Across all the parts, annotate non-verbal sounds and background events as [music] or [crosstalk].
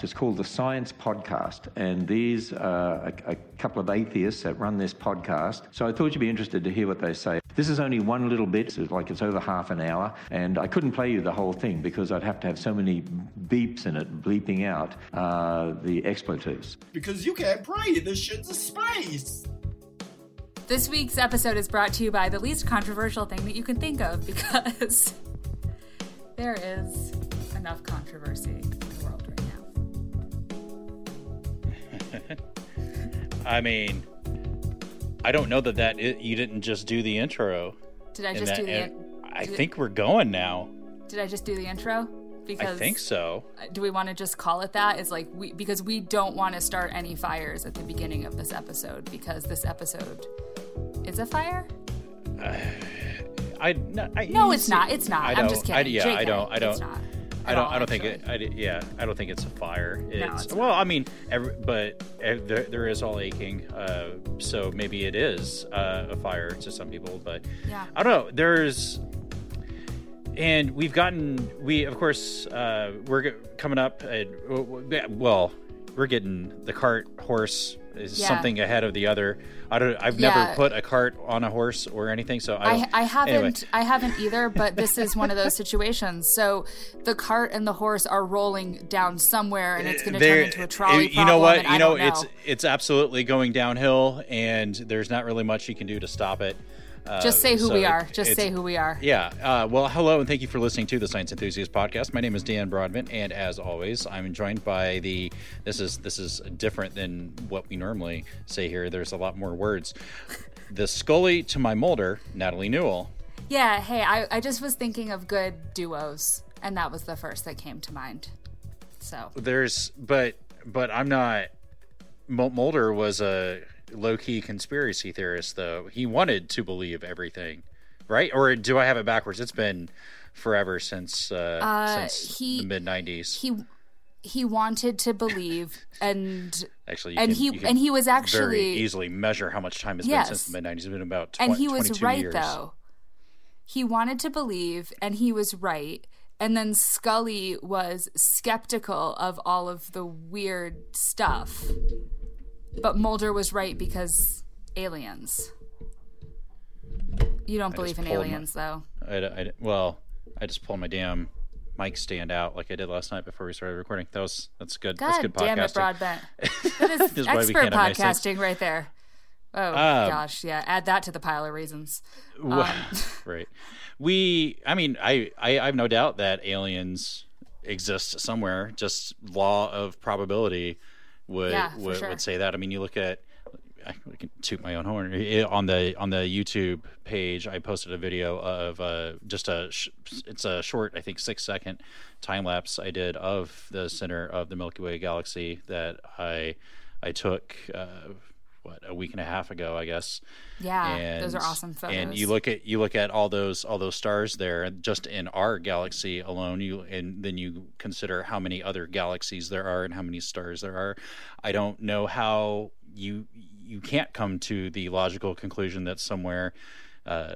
It's called the Science Podcast, and these are a, a, couple of atheists that run this podcast. So I thought you'd be interested to hear what they say. This is only one little bit, it's like it's over half an hour, and I couldn't play you the whole thing because I'd have to have so many beeps in it, bleeping out uh, the expletives. Because you can't breathe, this shit's a space! This week's episode is brought to you by the least controversial thing that you can think of because [laughs] there is enough controversy [laughs] I mean, I don't know that that it, you didn't just do the intro. Did I just that, do the? I think we're going now. Did I just do the intro? Because I think so. Do we want to just call it that? Is like we because we don't want to start any fires at the beginning of this episode because this episode is a fire. Uh, [sighs] I, no, I, no, it's not. It's not. I am just kidding. I, yeah, JK, I don't. I don't. I don't. All, I don't think it. I, yeah, I don't think it's a fire. It's, no, it's well. I mean, every, but there, there is all aching. Uh, so maybe it is uh, a fire to some people. But yeah. I don't know. There's, and we've gotten. We of course uh, we're coming up. At, well, we're getting the cart horse is yeah. something ahead of the other. I don't. I've Yeah. never put a cart on a horse or anything, so I. I, I haven't anyway. I haven't either, but this is one of those [laughs] situations. So the cart and the horse are rolling down somewhere, and it's going to turn into a trolley. You know what? You I know, it's it's absolutely going downhill, and there's not really much you can do to stop it. Uh, just say who so we are. it- Just say who we are. Yeah. Uh, well, hello, and thank you for listening to the Science Enthusiast Podcast. My name is Dan Broadbent, and as always, I'm joined by the. This is this is different than what we normally say here. There's a lot more words. The Scully to my Mulder, Natalie Newell. Yeah. Hey, I, I just was thinking of good duos, and that was the first that came to mind. So There's, but but I'm not. Mulder was a low key conspiracy theorist, though. He wanted to believe everything, right? Or do I have it backwards? It's been forever since uh, Uh, since he- the mid '90s. he he wanted to believe, and [laughs] Actually, and can- he- and he was very actually- easily measure how much time has Yes. been since the mid '90s. It's been about tw- and he was right years. though. He wanted to believe, and he was right. And then Scully was skeptical of all of the weird stuff. But Mulder was right because aliens. You don't believe in pulled my- aliens, though. I, I- well, I just pulled my damn mic stand out like I did last night before we started recording. That was that's good. that's God good damn it, podcasting. Broadbent. [laughs] That is This is expert can't have nice things. podcasting right there. Oh, Um, gosh. Yeah. Add that to the pile of reasons. Well, [laughs] [laughs] right. We, I mean, I, I, I have no doubt that aliens exist somewhere. Just law of probability would Yeah, would, sure. would say that. I mean, you look at. I can toot my own horn on the on the YouTube page. I posted a video of uh, just a sh- it's a short, I think six second time lapse I did of the center of the Milky Way galaxy that I I took uh, what a week and a half ago, I guess Yeah. those are awesome photos. and you look at you look at all those all those stars there just in our galaxy alone you and then you consider how many other galaxies there are and how many stars there are i don't know how you you can't come to the logical conclusion that somewhere uh,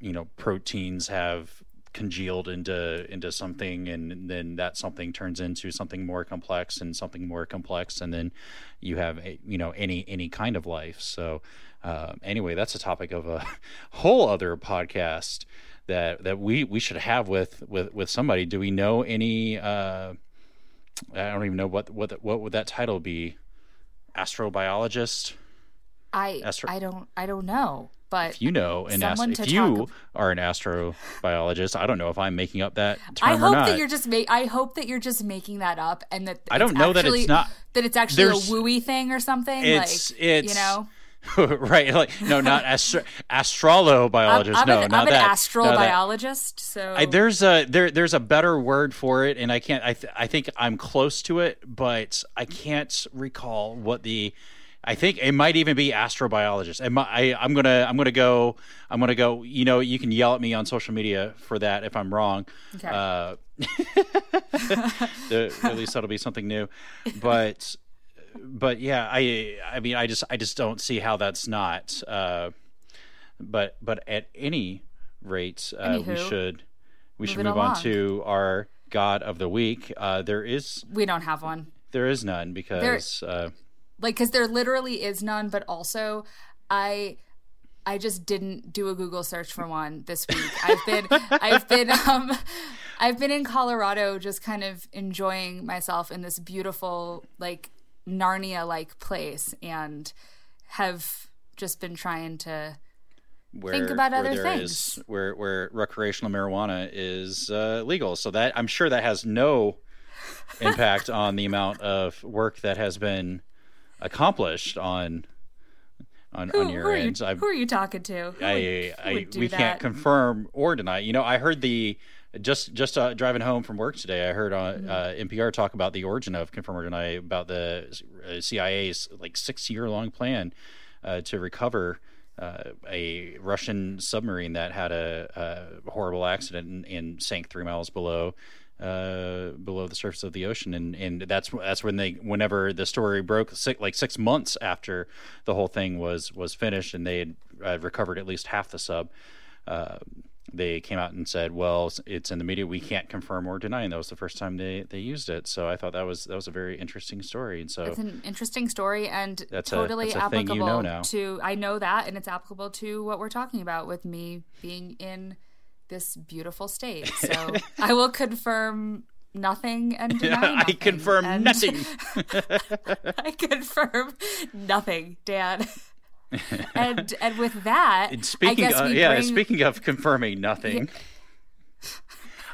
you know proteins have congealed into into something and then that something turns into something more complex and something more complex and then you have a, you know any any kind of life. So uh, anyway that's a topic of a [laughs] whole other podcast that that we we should have with with with somebody. Do we know any uh i don't even know what what what would that title be? Astrobiologist? I Astro- I don't I don't know, but if you know an ast- if you talk- are an astrobiologist i don't know if i'm making up that term I hope that you're just ma- I hope that you're just making that up and that I don't know that it's actually- not- that it's actually a wooey thing or something. It's- like it's- you know, [laughs] right like no not [laughs] astro- astrolobiologist I'm, I'm no an, not I'm an that astrobiologist, so I, there's a there there's a better word for it, and I can't. I th- I think I'm close to it, but I can't recall what the. I think it might even be astrobiologist. I, I'm gonna I'm gonna go I'm gonna go. You know, you can yell at me on social media for that if I'm wrong. Okay. Uh, [laughs] the, at least that'll be something new, but but yeah, I I mean I just I just don't see how that's not. Uh, but but at any rate, uh, we should we should move on to our God of the Week. Uh, there is we don't have one. there is none because uh, like because there literally is none but also i i just didn't do a google search for one this week i've been [laughs] i've been um i've been in colorado just kind of enjoying myself in this beautiful like narnia like place and have just been trying to where, think about other things. is- where where recreational marijuana is uh, legal. So that I'm sure that has no impact [laughs] on the amount of work that has been accomplished on on, who, on who your are you. I, who are you talking to Who I, would- who I, we that? can't confirm or deny. You know, I heard the just just uh, driving home from work today. I heard on Mm-hmm. uh, NPR talk about the origin of confirm or deny about the uh, CIA's like six year long plan uh, to recover. Uh, a Russian submarine that had a, a horrible accident and, and sank three miles below uh, below the surface of the ocean, and and that's that's when they whenever the story broke, six, like six months after the whole thing was was finished, and they had uh, recovered at least half the sub. Uh, they came out and said, "Well, it's in the media. We can't confirm or deny." And that was the first time they, they used it. So I thought that was that was a very interesting story. And so It's an interesting story and That's a- totally that's a thing you applicable know now. to I know that and it's applicable to what we're talking about with me being in this beautiful state. [laughs] So I will confirm nothing and deny I confirm And- nothing. [laughs] I confirm nothing, Dan. and and with that, And I speaking guess of, yeah, speaking of confirming [laughs] nothing.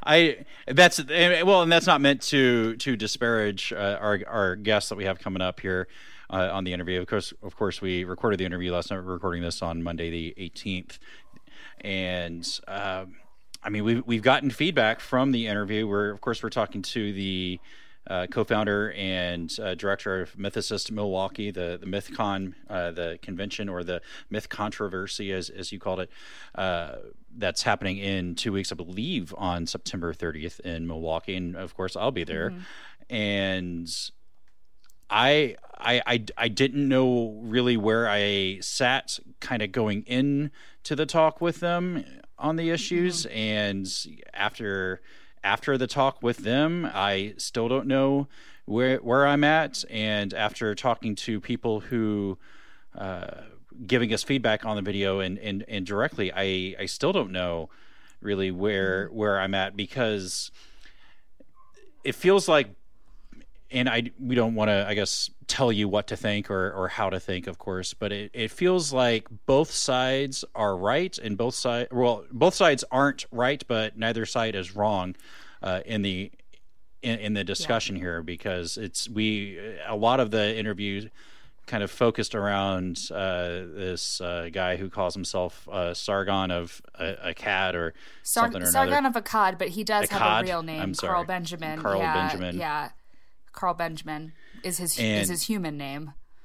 I that's eh, well, and that's not meant to to disparage uh, our our guests that we have coming up here uh, on the interview. Of course, of course, we recorded the interview last night. We're recording this on Monday the eighteenth, and um I mean we've we've gotten feedback from the interview. We're of course we're talking to the uh, co-founder and uh, director of Mythicist Milwaukee, the the MythCon, uh, the convention or the Myth Controversy, as as you called it, uh, that's happening in two weeks, I believe, on September 30th in Milwaukee, and of course I'll be there, and. I, I I I didn't know really where I sat kind of going in to the talk with them on the issues. And after after the talk with them I still don't know where where I'm at. And after talking to people who uh, giving us feedback on the video and, and, and directly I, I still don't know really where where I'm at because it feels like and I we don't want to I guess tell you what to think or or how to think of course but it, it feels like both sides are right and both side well both sides aren't right but neither side is wrong uh, in the in, in the discussion here because it's we a lot of the interview kind of focused around uh, this uh, guy who calls himself uh, Sargon of a, a cat or Sar- something or Sargon another. of Akkad, but he does have a real name, Carl. Benjamin. Carl yeah, Benjamin. Yeah, Carl Benjamin is his And- is his human name. [laughs]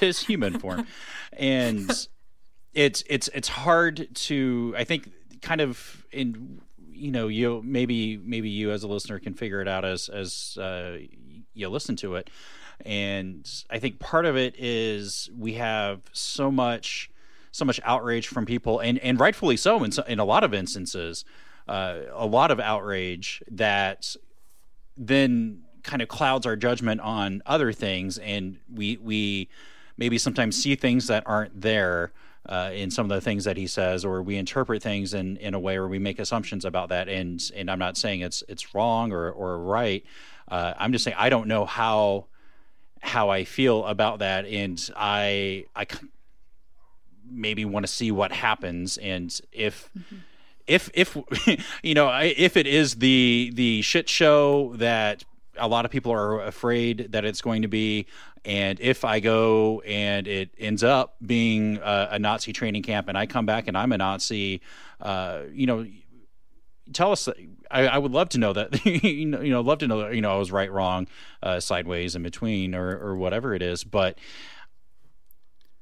his human form and [laughs] it's it's it's hard to i think kind of in you know you maybe maybe you as a listener can figure it out as as uh, you listen to it and i think part of it is we have so much so much outrage from people and and rightfully so in, so, in a lot of instances uh, a lot of outrage that then kind of clouds our judgment on other things and we we maybe sometimes see things that aren't there uh, in some of the things that he says or we interpret things in, in a way where we make assumptions about that and and I'm not saying it's it's wrong or or right. Uh, I'm just saying I don't know how how I feel about that and I I maybe want to see what happens and if if if [laughs] you know if it is the the shit show that a lot of people are afraid that it's going to be and if i go and it ends up being a, a nazi training camp and i come back and i'm a nazi uh, you know tell us I, I would love to know that [laughs] you know you know love to know that you know i was right wrong uh, sideways in between or or whatever it is but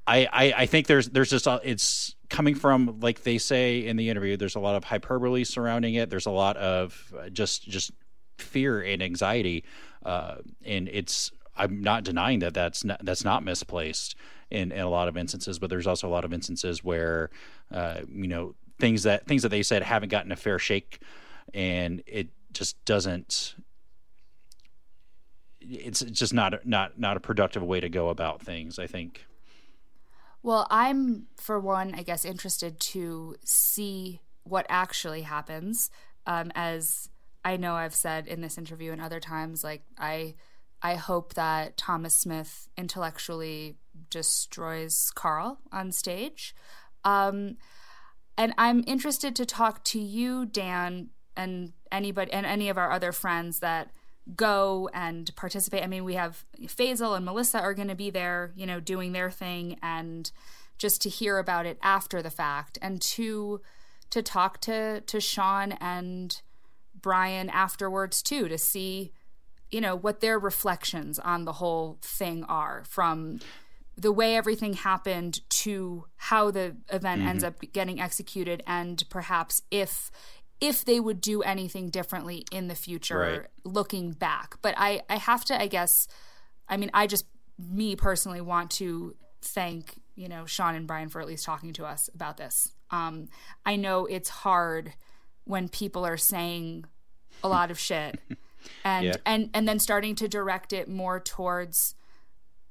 I, I, I think there's there's just a, it's coming from like they say in the interview. There's a lot of hyperbole surrounding it. There's a lot of uh, just just fear and anxiety, uh, and it's I'm not denying that that's not, that's not misplaced in, in a lot of instances. But there's also a lot of instances where uh, you know things that things that they said haven't gotten a fair shake, and it just doesn't it's just not not not a productive way to go about things. I think. Well, I'm for one, I guess, interested to see what actually happens. Um, as I know I've said in this interview and other times, like I, I hope that Thomas Smith intellectually destroys Carl on stage. Um, and I'm interested to talk to you, Dan, and anybody and any of our other friends that go and participate. I mean, we have Faisal and Melissa are going to be there, you know, doing their thing and just to hear about it after the fact and to to talk to to Sean and Brian afterwards too to see you know what their reflections on the whole thing are from the way everything happened to how the event mm-hmm. ends up getting executed and perhaps if if they would do anything differently in the future right. looking back. But I, I have to, I guess, I mean, I just, me personally, want to thank, you know, Sean and Brian for at least talking to us about this. Um, I know it's hard when people are saying a lot of shit [laughs] and, yeah. and, and then starting to direct it more towards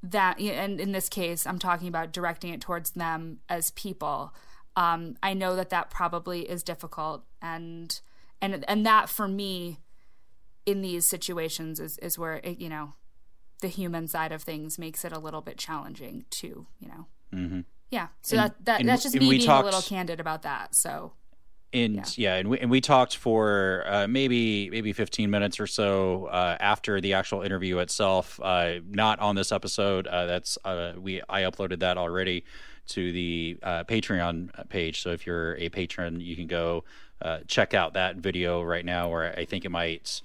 that. And in this case, I'm talking about directing it towards them as people um, I know that that probably is difficult, and and and that for me, in these situations, is is where it, you know, the human side of things makes it a little bit challenging to you know. Mm-hmm. Yeah, so and, that, that that's just me being talked, a little candid about that. So and yeah. yeah, and we and we talked for uh, maybe maybe 15 minutes or so uh, after the actual interview itself. Uh, not on this episode. Uh, that's uh, we I uploaded that already to the uh, Patreon page. So if you're a patron, you can go uh, check out that video right now. Where I think it might.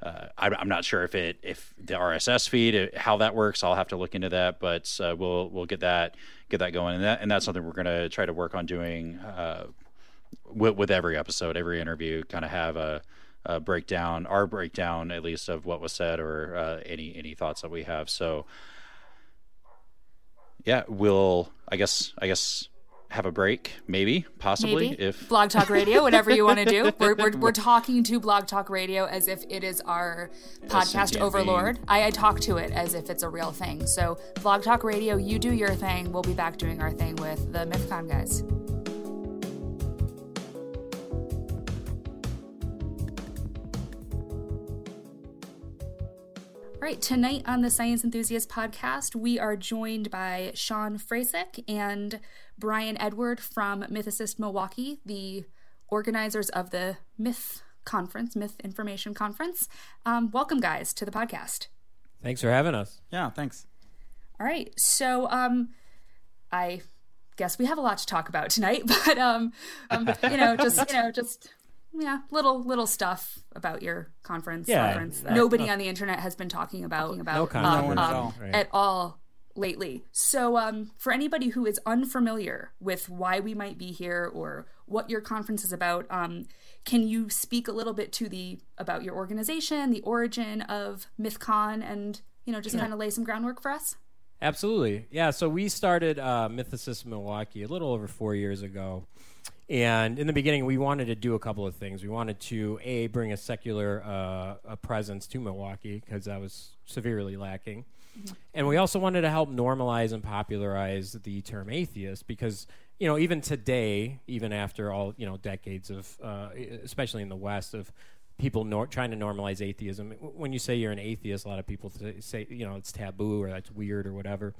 Uh, I, am not sure if it if the RSS feed how that works. I'll have to look into that, but uh, we'll we'll get that get that going, and that and that's something we're going to try to work on doing uh, with, with every episode, every interview. Kind of have a, a, breakdown, our breakdown at least of what was said, or uh, any any thoughts that we have. So yeah, we'll I guess I guess have a break, maybe, possibly, maybe. if Blog Talk Radio, whatever you want to do. [laughs] We're, we're, we're talking to Blog Talk Radio as if it is our podcast overlord. I, I talk to it as if it's a real thing. So, Blog Talk Radio, you do your thing. We'll be back doing our thing with the MythCon guys. Right, tonight on the Science Enthusiast podcast, we are joined by Sean Fracek and Brian Edward from Mythicist Milwaukee, the organizers of the Myth Conference, Myth Information Conference. Um, welcome, guys, to the podcast. Thanks for having us. Yeah, thanks. All right, so um, I guess we have a lot to talk about tonight, [laughs] but um, um you know, just you know, just yeah, little little stuff about your conference. Yeah, conference nobody on the internet has been talking about about no um, at, all. Right. at all lately. So, um, for anybody who is unfamiliar with why we might be here or what your conference is about, um, can you speak a little bit to the about your organization, the origin of MythCon, and you know just yeah. kind of lay some groundwork for us? Absolutely, yeah. So we started uh, Mythicist Milwaukee a little over four years ago. And in the beginning, we wanted to do a couple of things. We wanted to a bring a secular uh, a presence to Milwaukee because that was severely lacking, mm-hmm. and we also wanted to help normalize and popularize the term atheist because you know even today, even after all you know decades of, uh, especially in the West, of people nor- trying to normalize atheism. When you say you're an atheist, a lot of people say you know it's taboo or that's weird or whatever.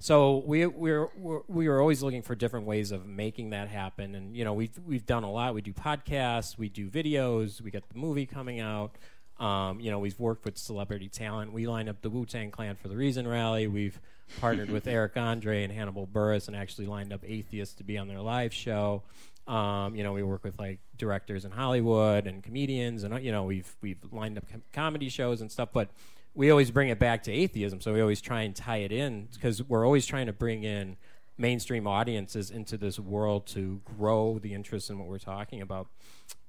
So we we're, we're we were always looking for different ways of making that happen, and you know we've we've done a lot. We do podcasts, we do videos, we got the movie coming out. Um, you know, we've worked with celebrity talent. We lined up the Wu Tang Clan for the Reason Rally. We've partnered with [laughs] Eric Andre and Hannibal Buress, and actually lined up atheists to be on their live show. Um, you know, we work with like directors in Hollywood and comedians, and you know, we've we've lined up com- comedy shows and stuff. But we always bring it back to atheism. So we always try and tie it in because we're always trying to bring in mainstream audiences into this world to grow the interest in what we're talking about.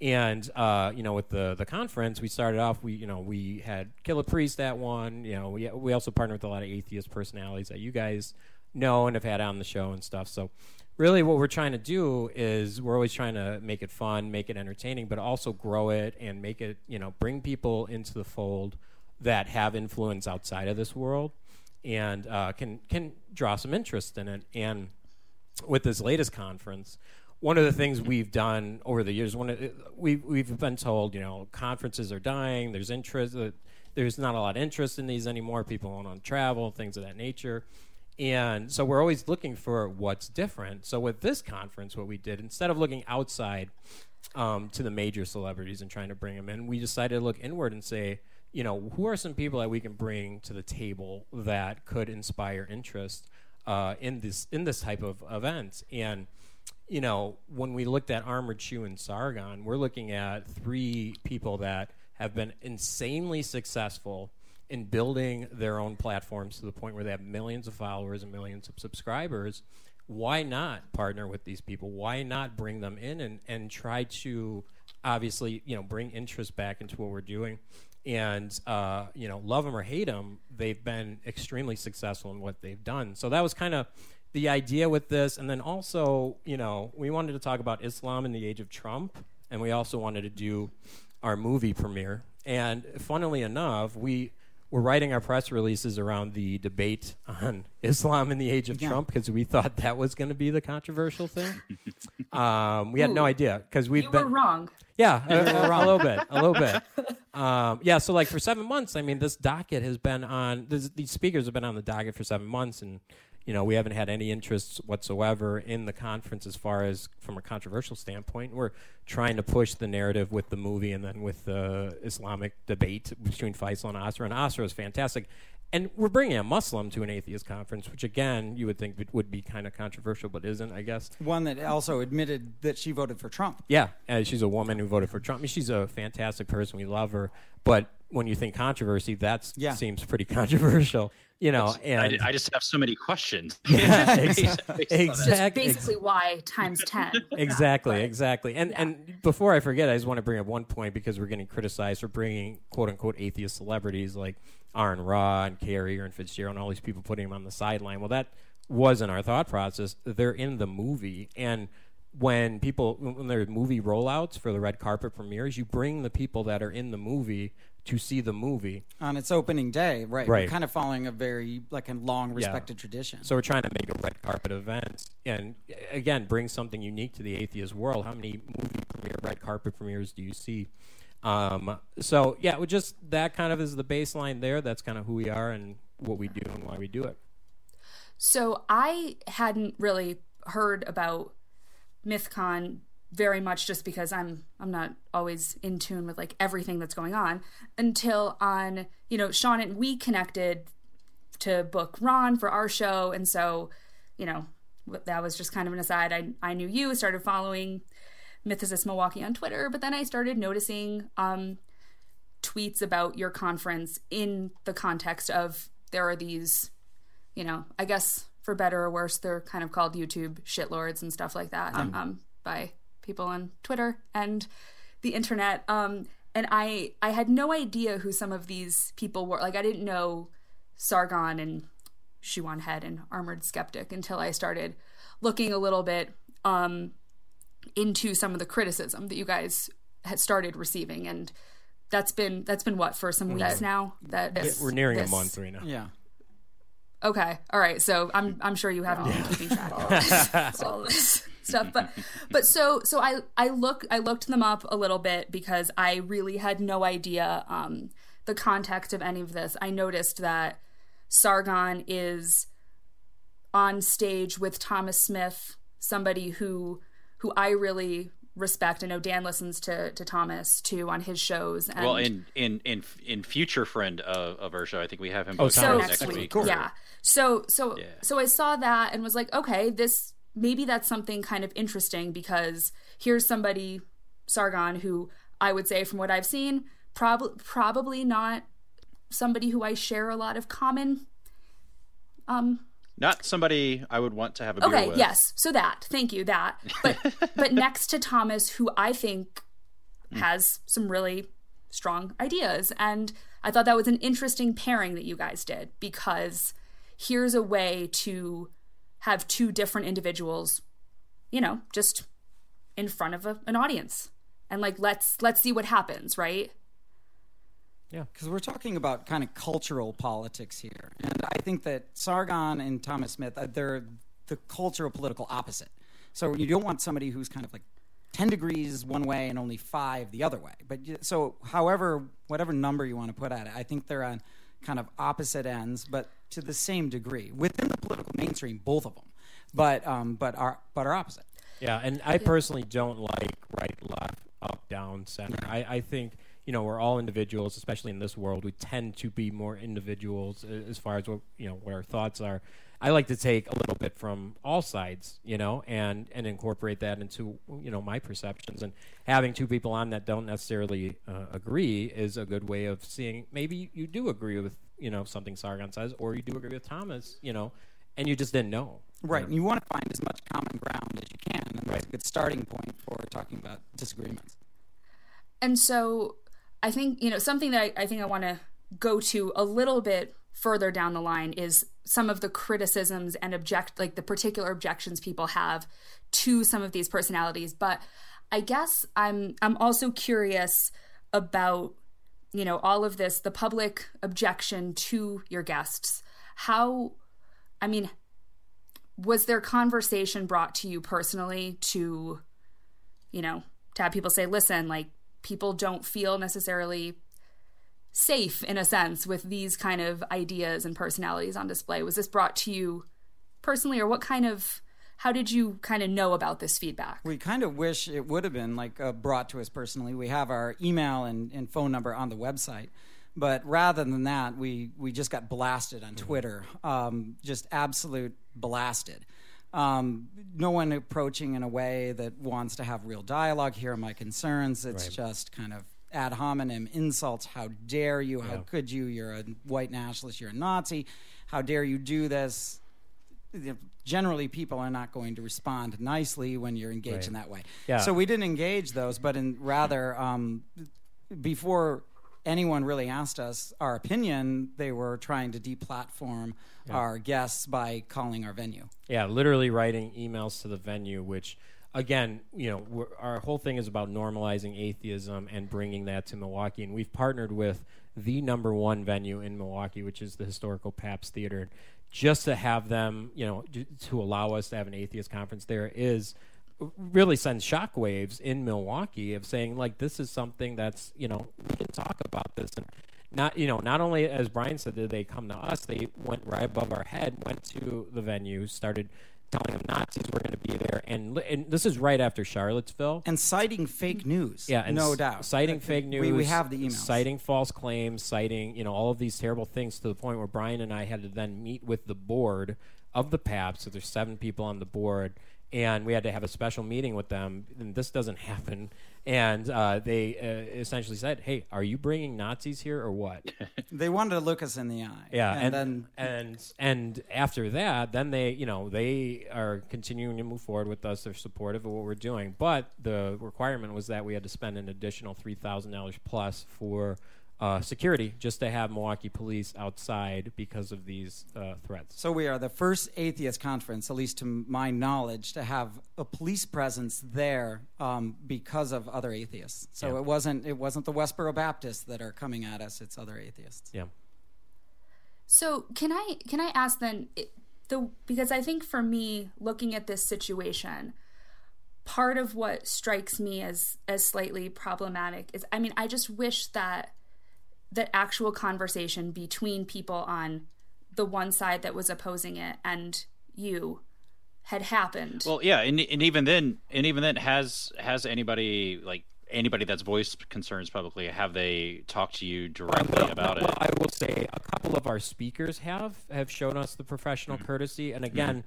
And uh, you know, with the the conference, we started off. We you know we had Killah Priest at one. You know, we we also partnered with a lot of atheist personalities that you guys know and have had on the show and stuff. So really what we're trying to do is we're always trying to make it fun make it entertaining but also grow it and make it you know bring people into the fold that have influence outside of this world and uh, can can draw some interest in it. And with this latest conference, one of the things we've done over the years, one of, we've we've been told, you know, conferences are dying. There's interest. Uh, there's not a lot of interest in these anymore. People don't want to travel, things of that nature. And so we're always looking for what's different. So with this conference, what we did instead of looking outside um, to the major celebrities and trying to bring them in, we decided to look inward and say, you know, who are some people that we can bring to the table that could inspire interest uh, in this in this type of event? And you know, when we looked at Armored Shoe and Sargon, we're looking at three people that have been insanely successful in building their own platforms to the point where they have millions of followers and millions of subscribers. Why not partner with these people? Why not bring them in and, and try to obviously, you know, bring interest back into what we're doing? and uh, you know, love them or hate them, they've been extremely successful in what they've done. So that was kind of the idea with this, and then also, you know, we wanted to talk about Islam in the age of Trump, and we also wanted to do our movie premiere. And funnily enough, we were writing our press releases around the debate on [laughs] Islam in the age of Yeah. Trump because we thought that was going to be the controversial thing. [laughs] um, we had no idea because we've You been were wrong. yeah, a, a little bit, a little bit. Um, yeah, so like for seven months, I mean, this docket has been on. This, these speakers have been on the docket for seven months, and you know we haven't had any interest whatsoever in the conference as far as from a controversial standpoint. We're trying to push the narrative with the movie and then with the Islamic debate between Faisal and Asra, and Asra is fantastic. And we're bringing a Muslim to an atheist conference, which again you would think would- would be kind of controversial, but isn't, I guess. One that also admitted that she voted for Trump. Yeah, uh, she's a woman who voted for Trump. I mean, she's a fantastic person. We love her. But when you think controversy, that Yeah. seems pretty [laughs] controversial. You know, I, and I just have so many questions. [laughs] Yeah, [laughs] Based- exa- based on that. Just exactly, basically why times 10. [laughs] exactly, exactly. And and before I forget, I just want to bring up one point because we're getting criticized for bringing quote unquote atheist celebrities like Aron Ra and Carrier and Fitzgerald and all these people putting them on the sideline. Well, that wasn't our thought process. They're in the movie and. When people, when there are movie rollouts for the red carpet premieres, you bring the people that are in the movie to see the movie. on its opening day, right? Right. We're kind of following a very like a long respected tradition. So we're trying to make a red carpet event, and again, bring something unique to the atheist world. How many movie premiere, red carpet premieres do you see? Um, so yeah, it just that kind of is the baseline there. That's kind of who we are and what we do and why we do it. So I hadn't really heard about MythCon very much just because I'm I'm not always in tune with like everything that's going on until on you know Sean and we connected to book Ron for our show. And so you know that was just kind of an aside. I I knew you started following Mythicist Milwaukee on Twitter but then I started noticing um tweets about your conference in the context of there are these you know, I guess for better or worse, they're kind of called YouTube shitlords and stuff like that um, by people on Twitter and the internet. Um, and I I had no idea who some of these people were. Like I didn't know Sargon and Shoe0nHead and Armored Skeptic until I started looking a little bit um, into some of the criticism that you guys had started receiving and. That's been that's been what for some weeks now. That this, We're nearing this- a month right now. yeah. Okay. All right. So I'm I'm sure you haven't been keeping track of all this, all this stuff, but but so so I I look I looked them up a little bit because I really had no idea um, the context of any of this. I noticed that Sargon is on stage with Thomas Smith, somebody who who I really respect. I know Dan listens to to Thomas too on his shows. And Well, in in in in future friend of, of our show, I think we have him Oh, so so next, next week. week. Yeah. So so Yeah. so I saw that and was like, okay, this maybe that's something kind of interesting because here's somebody Sargon who I would say from what I've seen, probably probably not somebody who I share a lot of common um Not somebody I would want to have a beer okay with. yes. So that. Thank you that. But [laughs] but next to thomas who i think has some really strong ideas. And i thought that was an interesting pairing that you guys did because here's a way to have two different individuals you know just in front of a, an audience. And like let's let's see what happens right Yeah. Because we're talking about kind of cultural politics here. And I think that Sargon and Thomas Smith, uh, they're the cultural political opposite. So you don't want somebody who's kind of like 10 degrees one way and only five the other way. But so, however, whatever number you want to put at it, I think they're on kind of opposite ends, but to the same degree within the political mainstream, both of them. But um, but are but are opposite. Yeah, and I personally don't like right, left, up, down, center. I, I think you know we're all individuals, especially in this world. We tend to be more individuals as far as what you know what our thoughts are. I like to take a little bit from all sides, you know, and and incorporate that into you know my perceptions. And having two people on that don't necessarily uh, agree is a good way of seeing. Maybe you do agree with you know something Sargon says, or you do agree with Thomas, you know, and you just didn't know. Right. And you want to find as much common ground as you can. And that's a good starting point for talking about disagreements. And so I think, you know, something that I, I think I want to go to a little bit further down the line is some of the criticisms and object like the particular objections people have to some of these personalities. But I guess I'm I'm also curious about, you know, all of this, the public objection to your guests. How I mean, was there conversation brought to you personally to you know, to have people say, listen, like people don't feel necessarily safe in a sense with these kind of ideas and personalities on display. Was this brought to you personally, or what kind of, how did you kind of know about this feedback? We kind of wish it would have been like uh, brought to us personally. We have our email and, and phone number on the website. But rather than that, we, we just got blasted on Twitter, um, just absolute blasted. Um, no one approaching in a way that wants to have real dialogue. Here are my concerns. It's just kind of ad hominem insults. How dare you? How could you? You're a white nationalist. You're a Nazi. How dare you do this? generally people are not going to respond nicely when you're engaged Right. in that way. Yeah. So we didn't engage those, but in rather um, before anyone really asked us our opinion, they were trying to deplatform our guests by calling our venue. Yeah, literally writing emails to the venue, which, again, you know, we're, our whole thing is about normalizing atheism and bringing that to Milwaukee. And we've partnered with the number one venue in Milwaukee, which is the historical Pabst Theater, just to have them, you know, to allow us to have an atheist conference there is really sends shockwaves in Milwaukee of saying like this is something that's you know we can talk about this and not you know not only as Brian said did they come to us they went right above our head went to the venue started telling them Nazis were going to be there and, and this is right after Charlottesville And citing fake news. yeah, and no s- doubt. Citing fake news. We, we have the emails. Citing false claims, citing, you know, all of these terrible things to the point where Brian and I had to then meet with the board of the Pabst. So there's seven people on the board, and we had to have a special meeting with them. And this doesn't [laughs] happen. And uh, they uh, essentially said, "Hey, are you bringing Nazis here or what?" [laughs] They wanted to look us in the eye. Yeah, and, and then and and after that, then they, you know, they are continuing to move forward with us. They're supportive of what we're doing, but the requirement was that we had to spend an additional three thousand dollars plus for uh, security just to have Milwaukee police outside because of these uh, threats. So we are the first atheist conference, at least to my knowledge, to have a police presence there um, because of other atheists. So Yeah. it wasn't it wasn't the Westboro Baptists that are coming at us; it's other atheists. Yeah. So can I can I ask then it- the because I think for me looking at this situation, part of what strikes me as as slightly problematic is I mean I just wish that that actual conversation between people on the one side that was opposing it and you had happened. Well, yeah, and and even then, and even then, has has anybody like anybody that's voiced concerns publicly have they talked to you directly about it? Well, I will say a couple of our speakers have have shown us the professional Mm-hmm. courtesy, and again,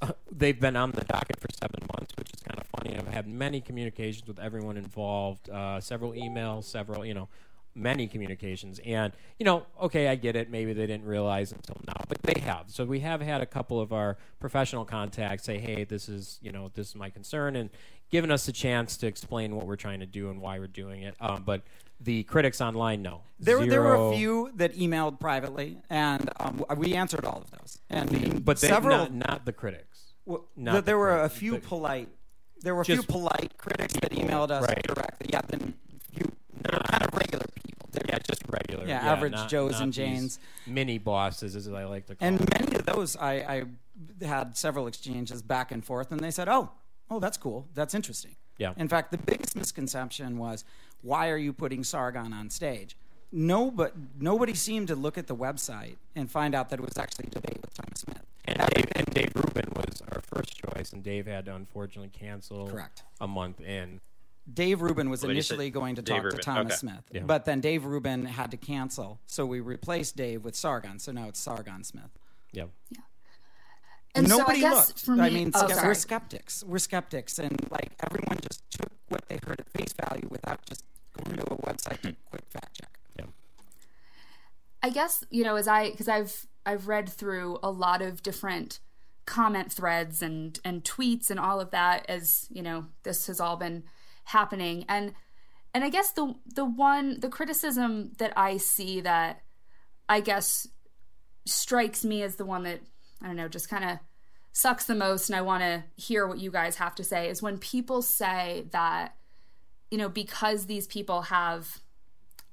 uh, they've been on the docket for seven months, which is kind of funny. I've had many communications with everyone involved, uh, several emails, several you know. Many communications, and you know, okay, I get it. Maybe they didn't realize until now, but they have. So we have had a couple of our professional contacts say, "Hey, this is you know, this is my concern," and given us a chance to explain what we're trying to do and why we're doing it. Um, but the critics online, no. There, there were a few that emailed privately, and um, we answered all of those. And but they, several, not, not the critics. well, not the there were a few The- polite. There were a few polite critics that emailed us right. directly. Yeah, then few kind of regular Yeah, just regular. Yeah, average not- Joes not and Janes. Mini bosses, as I like to call them. And them. many of those, I, I had several exchanges back and forth, and they said, "Oh, oh, that's cool. That's interesting." Yeah. In fact, the biggest misconception was, "Why are you putting Sargon on stage?" No, but nobody seemed to look at the website and find out that it was actually a debate with Thomas Smith. And Dave, and Dave Rubin was our first choice, and Dave had to unfortunately cancel Correct. a month in. Dave Rubin was Well, initially going to Dave talk Rubin. to Thomas Okay. Smith, Yeah. but then Dave Rubin had to cancel, so we replaced Dave with Sargon. So now it's Sargon Smith. Yeah. Yeah. And so I Nobody guess looked. for me, I mean, oh, ske- we're skeptics. We're skeptics, and like everyone just took what they heard at face value without just going to a website to quick fact check. Yeah. I guess you know as I because I've I've read through a lot of different comment threads and and tweets and all of that as you know this has all been happening. And and I guess the the one the criticism that I see that I guess strikes me as the one that I don't know just kind of sucks the most and I want to hear what you guys have to say is when people say that you know because these people have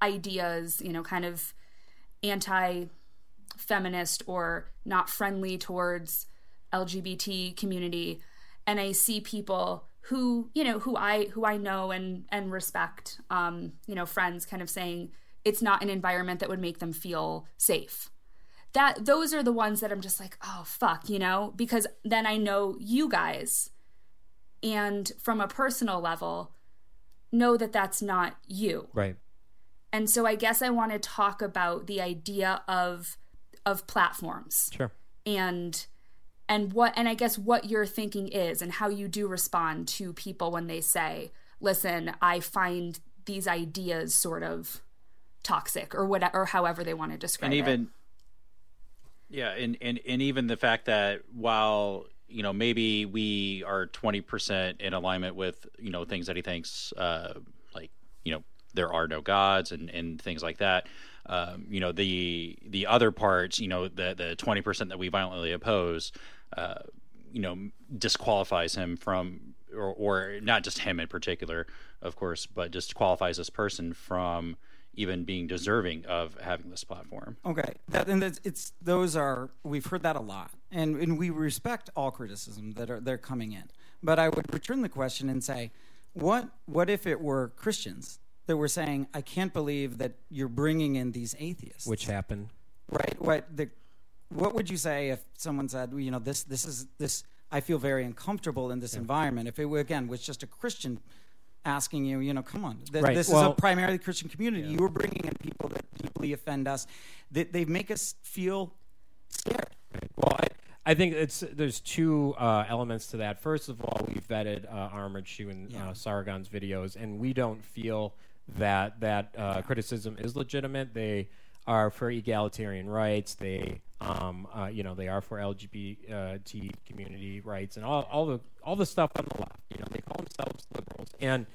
ideas you know kind of anti feminist or not friendly towards LGBT community and I see people who you know who I who I know and and respect um you know friends kind of saying it's not an environment that would make them feel safe that those are the ones that I'm just like oh fuck you know because then I know you guys and from a personal level know that that's not you Right. and so I guess I want to talk about the idea of of platforms Sure. and and what and I guess what your thinking is and how you do respond to people when they say, "Listen, I find these ideas sort of toxic or whatever or however they want to describe and it." even yeah and, and and even the fact that while you know maybe we are 20% in alignment with you know things that he thinks uh like you know there are no gods and and things like that um you know the the other parts you know the the 20% that we violently oppose uh you know disqualifies him from or, or not just him in particular of course but disqualifies this person from even being deserving of having this platform Okay, that, and that's, it's those are we've heard that a lot, and and we respect all criticism that are they're coming in. But I would return the question and say, what what if it were Christians that were saying, I can't believe that you're bringing in these atheists, Which happened. right? What the what would you say if someone said, you know, this this is this I feel very uncomfortable in this environment. If it were, again was just a Christian asking you, you know, come on, th- Right, this is a primarily Christian community. You are bringing in people that deeply offend us. They, they make us feel scared. Well, I, I think it's there's two uh, elements to that. First of all, we vetted uh, Armored Shoe and uh, Sargon's videos, and we don't feel that that uh, criticism is legitimate. They are for egalitarian rights. They, um, uh, you know, they are for LGBT community rights and all, all the all the stuff on the left. You know, they call themselves liberals, and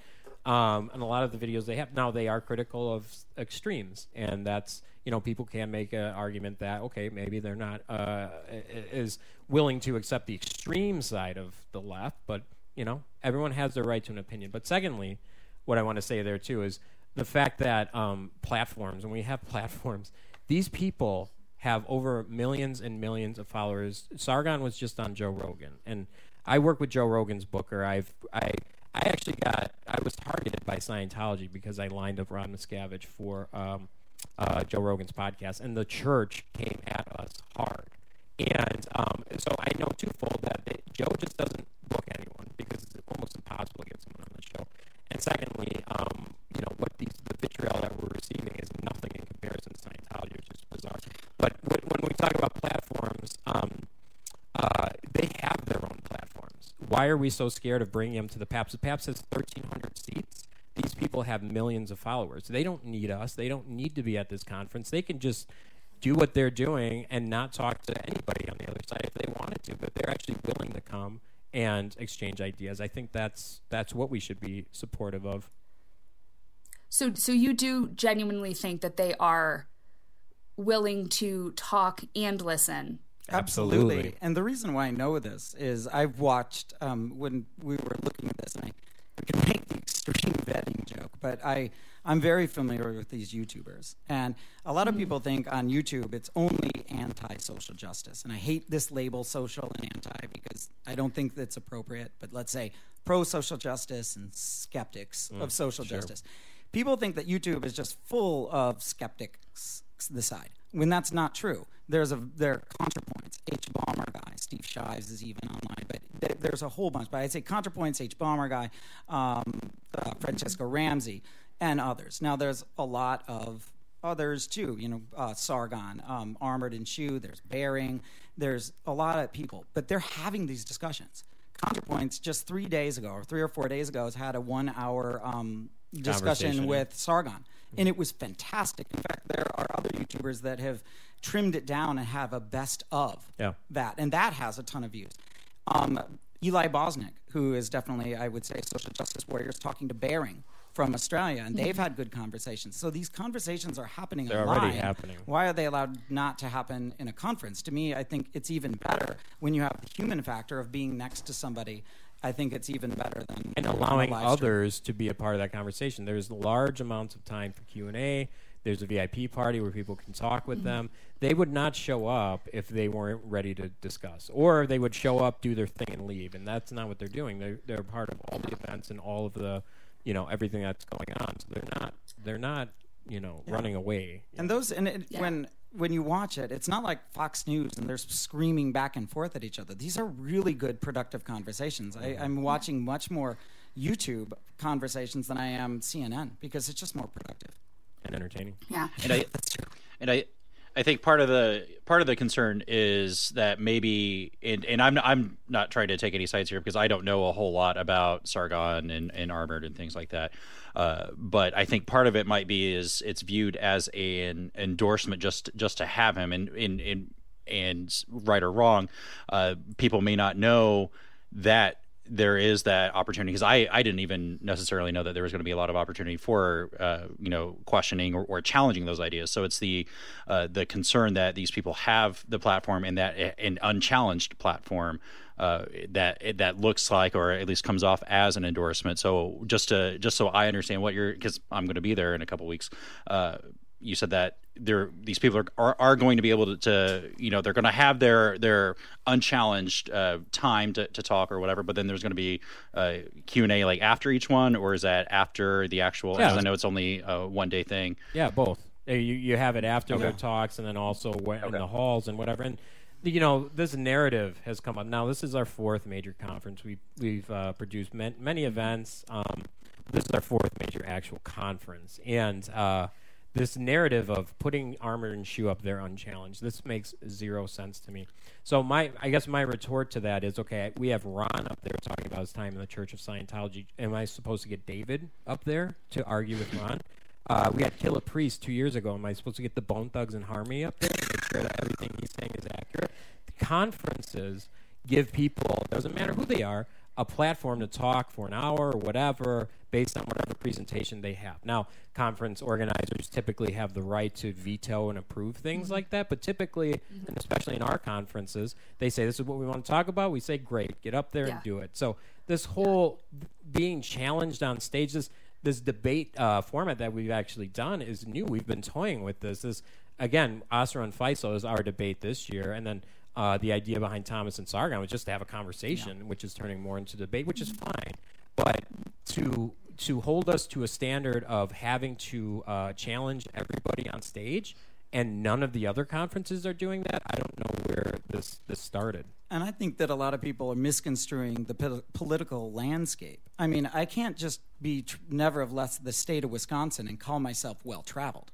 um, and a lot of the videos they have now they are critical of extremes, and that's you know people can make an argument that okay maybe they're not uh, is willing to accept the extreme side of the left, but you know everyone has their right to an opinion. But secondly, what I want to say there too is the fact that um, platforms, and we have [laughs] platforms, these people have over millions and millions of followers. Sargon was just on Joe Rogan, and I work with Joe Rogan's booker. I've I I actually got I was targeted by Scientology because I lined up Ron Miscavige for um, uh, Joe Rogan's podcast, and the church came at us hard. And um, so I know twofold that it, Joe just doesn't book anyone because it's almost impossible to get someone on the show. And secondly, um, you know what these the vitriol that we're receiving is nothing in comparison to Scientology, which is bizarre. But when, we talk about platforms, um, uh, they have their own platforms. Why are we so scared of bringing them to the Pabst? The Pabst has 1,300 seats. These people have millions of followers. They don't need us. They don't need to be at this conference. They can just do what they're doing and not talk to anybody on the other side if they wanted to. But they're actually willing to come and exchange ideas. I think that's that's what we should be supportive of. So so you do genuinely think that they are willing to talk and listen. Absolutely. And the reason why I know this is I've watched um, when we were looking at this, and I we can make the extreme vetting joke, but I I'm very familiar with these YouTubers, and a lot of people think on YouTube it's only anti-social justice, and I hate this label social and anti because I don't think that's appropriate. But let's say pro-social justice and skeptics of social justice. People think that YouTube is just full of skeptics the side when that's not true. There's a there are contrapoints. H bomber guy, Steve Shives is even online, but there, there's a whole bunch. But I'd say contrapoints, H bomber guy, um, uh, Franchesca Ramsey, and others. Now there's a lot of others too. You know, uh, Sargon, um, Armored and Shoe. There's Bearing. There's a lot of people, but they're having these discussions. ContraPoints just three days ago, or three or four days ago, has had a one-hour um, discussion with Sargon, and it was fantastic. In fact, there are other YouTubers that have trimmed it down and have a best of Yeah. that, and that has a ton of views. Um, Eli Bosnick, who is definitely, I would say, social justice warriors, talking to Bearing from Australia, and they've mm-hmm. had good conversations. So these conversations are happening They're online. already happening. Why are they allowed not to happen in a conference? To me, I think it's even better when you have the human factor of being next to somebody. I think it's even better than and allowing others to be a part of that conversation. There's large amounts of time for Q and A. There's a VIP party where people can talk with mm-hmm. them. They would not show up if they weren't ready to discuss, or they would show up, do their thing, and leave. And that's not what they're doing. They're they're part of all the events and all of the, you know, everything that's going on. So they're not they're not you know running away. And those, and it, Yeah. when when you watch it, it's not like Fox News and they're screaming back and forth at each other. These are really good, productive conversations. I, I'm mm-hmm. watching much more YouTube conversations than I am CNN because it's just more productive. and entertaining. Yeah. and I and I I think part of the part of the concern is that maybe and, and I'm I'm not trying to take any sides here because I don't know a whole lot about Sargon and, and Armored and things like that. Uh, but I think part of it might be is it's viewed as an endorsement just just to have him and in in and right or wrong, uh, people may not know that there is that opportunity because I, I didn't even necessarily know that there was going to be a lot of opportunity for uh, you know questioning or, or challenging those ideas. So it's the uh, the concern that these people have the platform and that an unchallenged platform uh, that that looks like or at least comes off as an endorsement. So just to just so I understand what you're because I'm going to be there in a couple weeks. Uh, you said that there these people are, are, are going to be able to, to you know they're going to have their their unchallenged uh, time to, to talk or whatever but then there's going to be uh, q&a like after each one or is that after the actual Yeah. i know it's only a one day thing Yeah, both. You you have it after their talks, and then also in the halls and whatever. And you know, this narrative has come up. Now, this is our fourth major conference. We we've uh, produced man- many events. Um, this is our fourth major actual conference, and uh, this narrative of putting armor and shoe up there unchallenged. This makes zero sense to me. So my, I guess my retort to that is, okay, we have Ron up there talking about his time in the Church of Scientology. Am I supposed to get David up there to argue with Ron? Uh, we had Killah Priest two years ago. Am I supposed to get the Bone Thugs and Harmony up there to make sure that everything he's saying is accurate? Conferences give people, doesn't matter who they are, a platform to talk for an hour or whatever based on whatever presentation they have. Now, conference organizers typically have the right to veto and approve things like that, but typically, and especially in our conferences, they say, This is what we want to talk about. We say, Great, get up there Yeah. and do it. So, this whole being challenged on stage, this this debate uh, format that we've actually done is new. We've been toying with this. This again, Asra and Faisal is our debate this year, and then uh, the idea behind Thomas and Sargon was just to have a conversation, which is turning more into debate, which is fine. But to to hold us to a standard of having to uh, challenge everybody on stage, and none of the other conferences are doing that, I don't know where this this started. And I think that a lot of people are misconstruing the pol- political landscape. I mean, I can't just be tr- never have left the state of Wisconsin and call myself well traveled.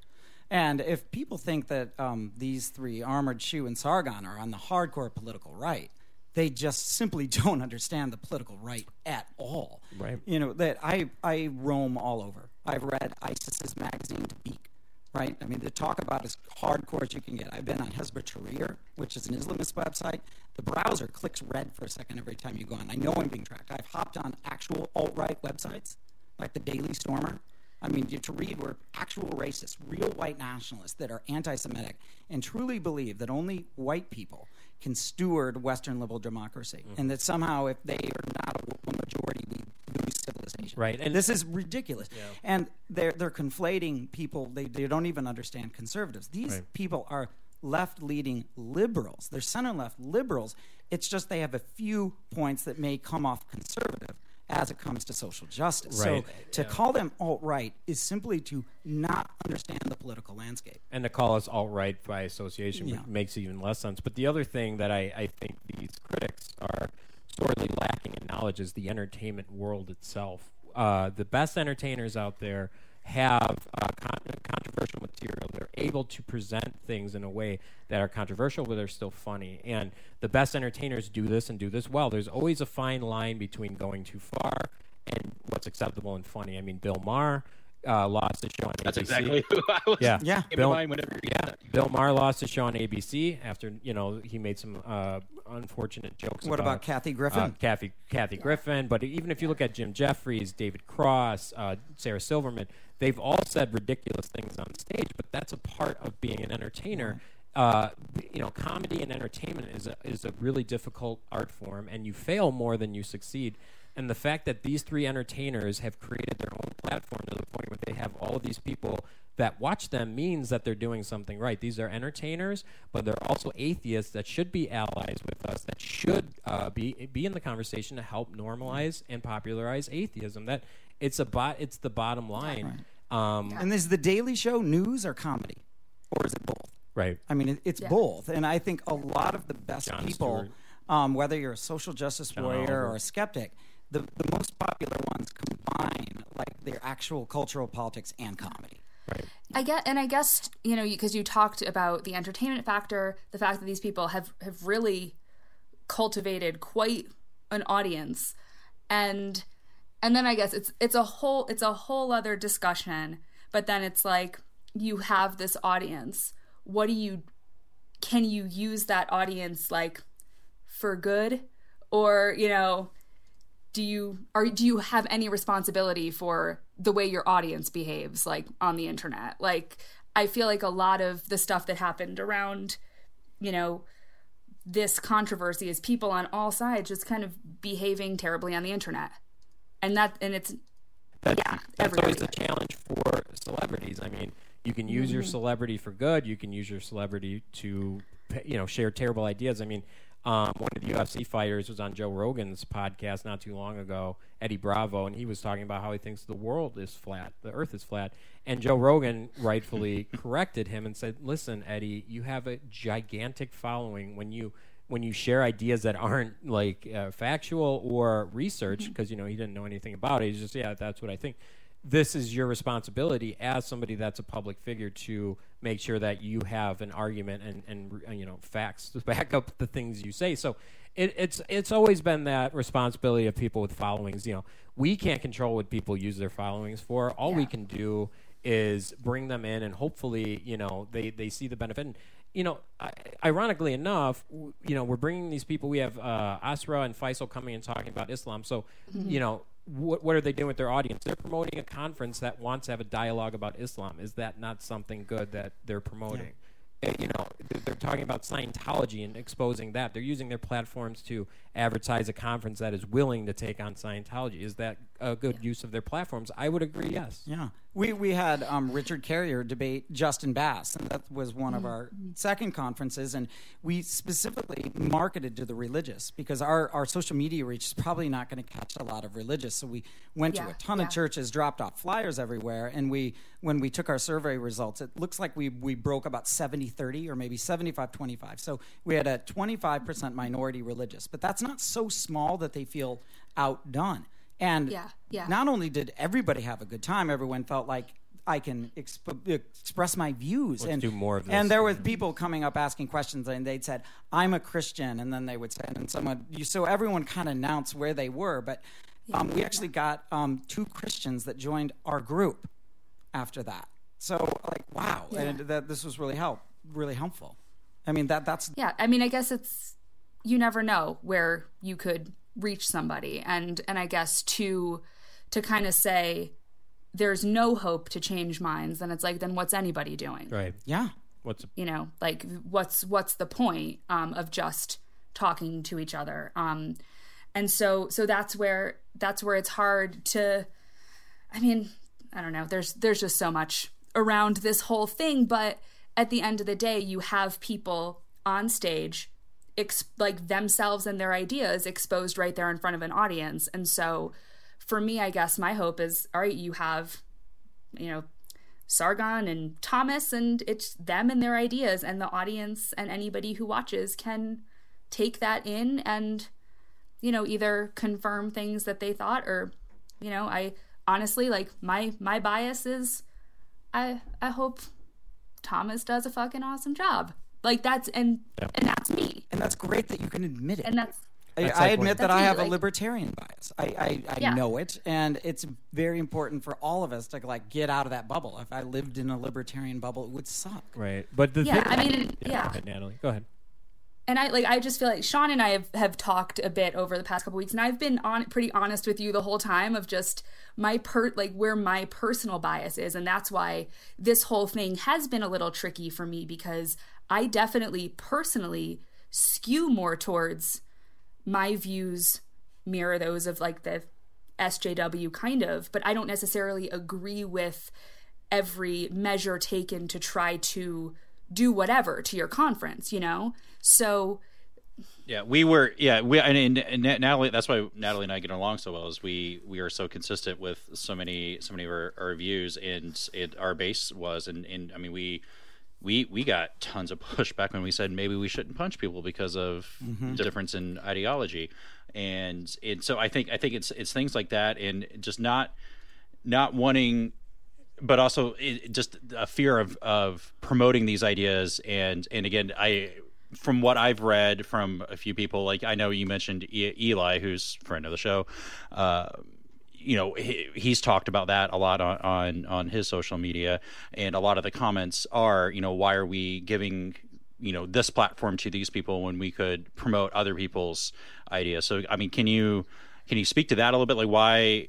And if people think that um, these three, Armored Shoe and Sargon, are on the hardcore political right, they just simply [laughs] don't understand the political right at all. Right. You know that I I roam all over. I've read ISIS's magazine Dabiq right? I mean, to talk about as hardcore as you can get. I've been on Hezbollah Tahrir, which is an Islamist website. The browser clicks red for a second every time you go on. I know I'm being tracked. I've hopped on actual alt right websites, like the Daily Stormer. I mean, to read were actual racists, real white nationalists that are anti Semitic and truly believe that only white people can steward Western liberal democracy. Mm-hmm. And that somehow, if they are not a majority, we lose civilization. Right, and- And this is ridiculous. Yeah. And they're they're conflating people. They they don't even understand conservatives. These Right. people are left leading liberals. They're center left liberals. It's just they have a few points that may come off conservative as it comes to social justice. Right. So to call them alt right is simply to not understand the political landscape. and to call us alt right by association Yeah. makes even less sense. But the other thing that I, I think these critics are sorely lacking in knowledge is the entertainment world itself. Uh, the best entertainers out there have uh, con- controversial material. They're able to present things in a way that are controversial, but they're still funny. And the best entertainers do this and do this well. There's always a fine line between going too far and what's acceptable and funny. I mean, Bill Maher uh, lost the show on ABC. That's ABC. exactly who I was. Yeah, Yeah. in Bill, whenever yeah, Bill Maher lost his show on ABC after you know he made some uh, unfortunate jokes. What about Kathy Griffin? Uh, Kathy Kathy Griffin. But even if you look at Jim Jeffries, David Cross, uh, Sarah Silverman, they've all said ridiculous things on stage. But that's a part of being an entertainer. Uh, you know, comedy and entertainment is a, is a really difficult art form, and you fail more than you succeed. And the fact that these three entertainers have created their own platform to the point where they have all of these people that watch them means that they're doing something right. These are entertainers, but they're also atheists that should be allies with us, that should uh, be be in the conversation to help normalize and popularize atheism. That it's a bot. It's the bottom line. Um, And is the Daily Show news or comedy, or is it both? right. I mean, it, it's Yeah. both, and I think a lot of the best John people, um, whether you're a social justice warrior Oliver. or a skeptic, the the most popular ones combine like their actual cultural politics and comedy. Right. I get, and I guess you know because you talked about the entertainment factor, the fact that these people have have really cultivated quite an audience, and and then I guess it's it's a whole it's a whole other discussion. But then it's like you have this audience. What do you can you use that audience like for good, or you know do you are do you have any responsibility for the way your audience behaves like on the internet like i feel like a lot of the stuff that happened around you know this controversy is people on all sides just kind of behaving terribly on the internet and that and it's That's, Yeah, that's always a challenge for celebrities. I mean, you can use your mm-hmm. celebrity for good. You can use your celebrity to, you know, share terrible ideas. I mean, um, one of the UFC fighters was on Joe Rogan's podcast not too long ago, Eddie Bravo, and he was talking about how he thinks the world is flat, the Earth is flat, and Joe Rogan rightfully [laughs] corrected him and said, "Listen, Eddie, you have a gigantic following when you." When you share ideas that aren't like uh, factual or research, because you know he didn't know anything about it, he's just yeah, that's what I think this is your responsibility as somebody that's a public figure to make sure that you have an argument and, and uh, you know facts to back up the things you say. So it, it's it's always been that responsibility of people with followings. You know, we can't control what people use their followings for. All we can do is bring them in, and hopefully, you know, they they see the benefit. And, you know, ironically enough, you know, we're bringing these people. We have uh, Asra and Faisal coming and talking about Islam. So, you know, what, what are they doing with their audience? They're promoting a conference that wants to have a dialogue about Islam. Is that not something good that they're promoting? Uh, You know, they're talking about Scientology and exposing that. They're using their platforms to advertise a conference that is willing to take on Scientology. Is that a good use of their platforms? I would agree. Yes. Yeah, we we had um, Richard Carrier debate Justin Bass, and that was one of our second conferences, and we specifically marketed to the religious because our our social media reach is probably not going to catch a lot of religious, so we went to a ton yeah. of churches, dropped off flyers everywhere, and we when we took our survey results, it looks like we we broke about 70-30 or maybe 75-25. So we had a twenty five percent minority religious, but that's not so small that they feel outdone. And Yeah, yeah. not only did everybody have a good time, everyone felt like I can exp- express my views Let's and do more of this. And there was people coming up asking questions, and they'd said, "I'm a Christian," and then they would say, and someone, you, so everyone kind of announced where they were. But um, we actually got um, two Christians that joined our group after that. So like, wow, and that this was really help, really helpful. I mean, that that's yeah i mean i guess it's you never know where you could reach somebody and and i guess to to kind of say there's no hope to change minds then it's like then what's anybody doing Right. yeah. What's you know like what's what's the point um, of just talking to each other um, and so so that's where that's where it's hard to i mean i don't know there's there's just so much around this whole thing but at the end of the day you have people on stage ex- like themselves and their ideas exposed right there in front of an audience. And so for me i guess my hope is all right you have you know sargon and thomas and it's them and their ideas and the audience and anybody who watches can take that in and you know either confirm things that they thought or you know i honestly like my my bias is i i hope thomas does a fucking awesome job like that's and and that's me and that's great that you can admit it. and that's I, That's I admit that I me, have a libertarian bias. I, I, I Yeah. know it, and it's very important for all of us to like get out of that bubble. If I lived in a libertarian bubble, it would suck. Right. But the Yeah, thing, I mean, yeah. Go ahead, Natalie. Go ahead. and I like I just feel like Sean and I have, have talked a bit over the past couple weeks, and I've been on pretty honest with you the whole time of just my per like where my personal bias is, and that's why this whole thing has been a little tricky for me because I definitely personally skew more towards my views mirror those of like the SJW kind of, but I don't necessarily agree with every measure taken to try to do whatever to your conference, you know? So Yeah, we were. Yeah, we and, and, Natalie. That's why Natalie and I get along so well. Is we we are so consistent with so many so many of our, our reviews, and our base was, and, and I mean we. We, we got tons of pushback when we said maybe we shouldn't punch people because of the difference in ideology, and and so I think I think it's it's things like that, and just not not wanting but also it, just a fear of of promoting these ideas. And and again I from what I've read from a few people like I know you mentioned e- Eli who's a friend of the show uh you know he, he's talked about that a lot on, on on his social media. And a lot of the comments are you know why are we giving you know this platform to these people when we could promote other people's ideas? So i mean can you can you speak to that a little bit? Like why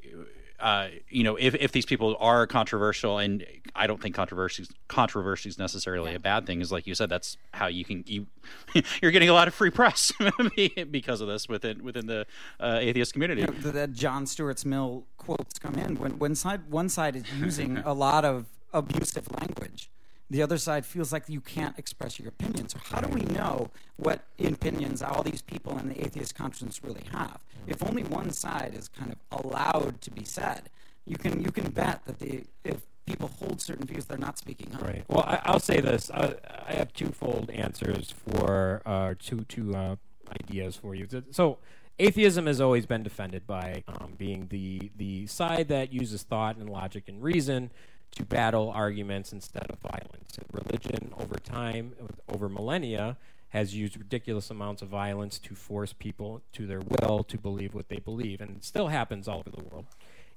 uh, you know, if, if these people are controversial, and I don't think controversy controversy is necessarily a bad thing, is like you said, that's how you can you [laughs] you're getting a lot of free press [laughs] because of this within within the uh, atheist community. the, the John Stuart's Mill quotes come in when when side one side is using [laughs] a lot of abusive language, the other side feels like you can't express your opinion. So how do we know what opinions all these people in the atheist conference really have? If only one side is kind of allowed to be said, you can you can bet that the if people hold certain views, they're not speaking up. Right. Well, I, I'll say this. I, I have twofold answers for uh, two two uh, ideas for you. So, atheism has always been defended by um, being the the side that uses thought and logic and reason to battle arguments instead of violence. Religion, over time, over millennia, has used ridiculous amounts of violence to force people to their will to believe what they believe, and it still happens all over the world.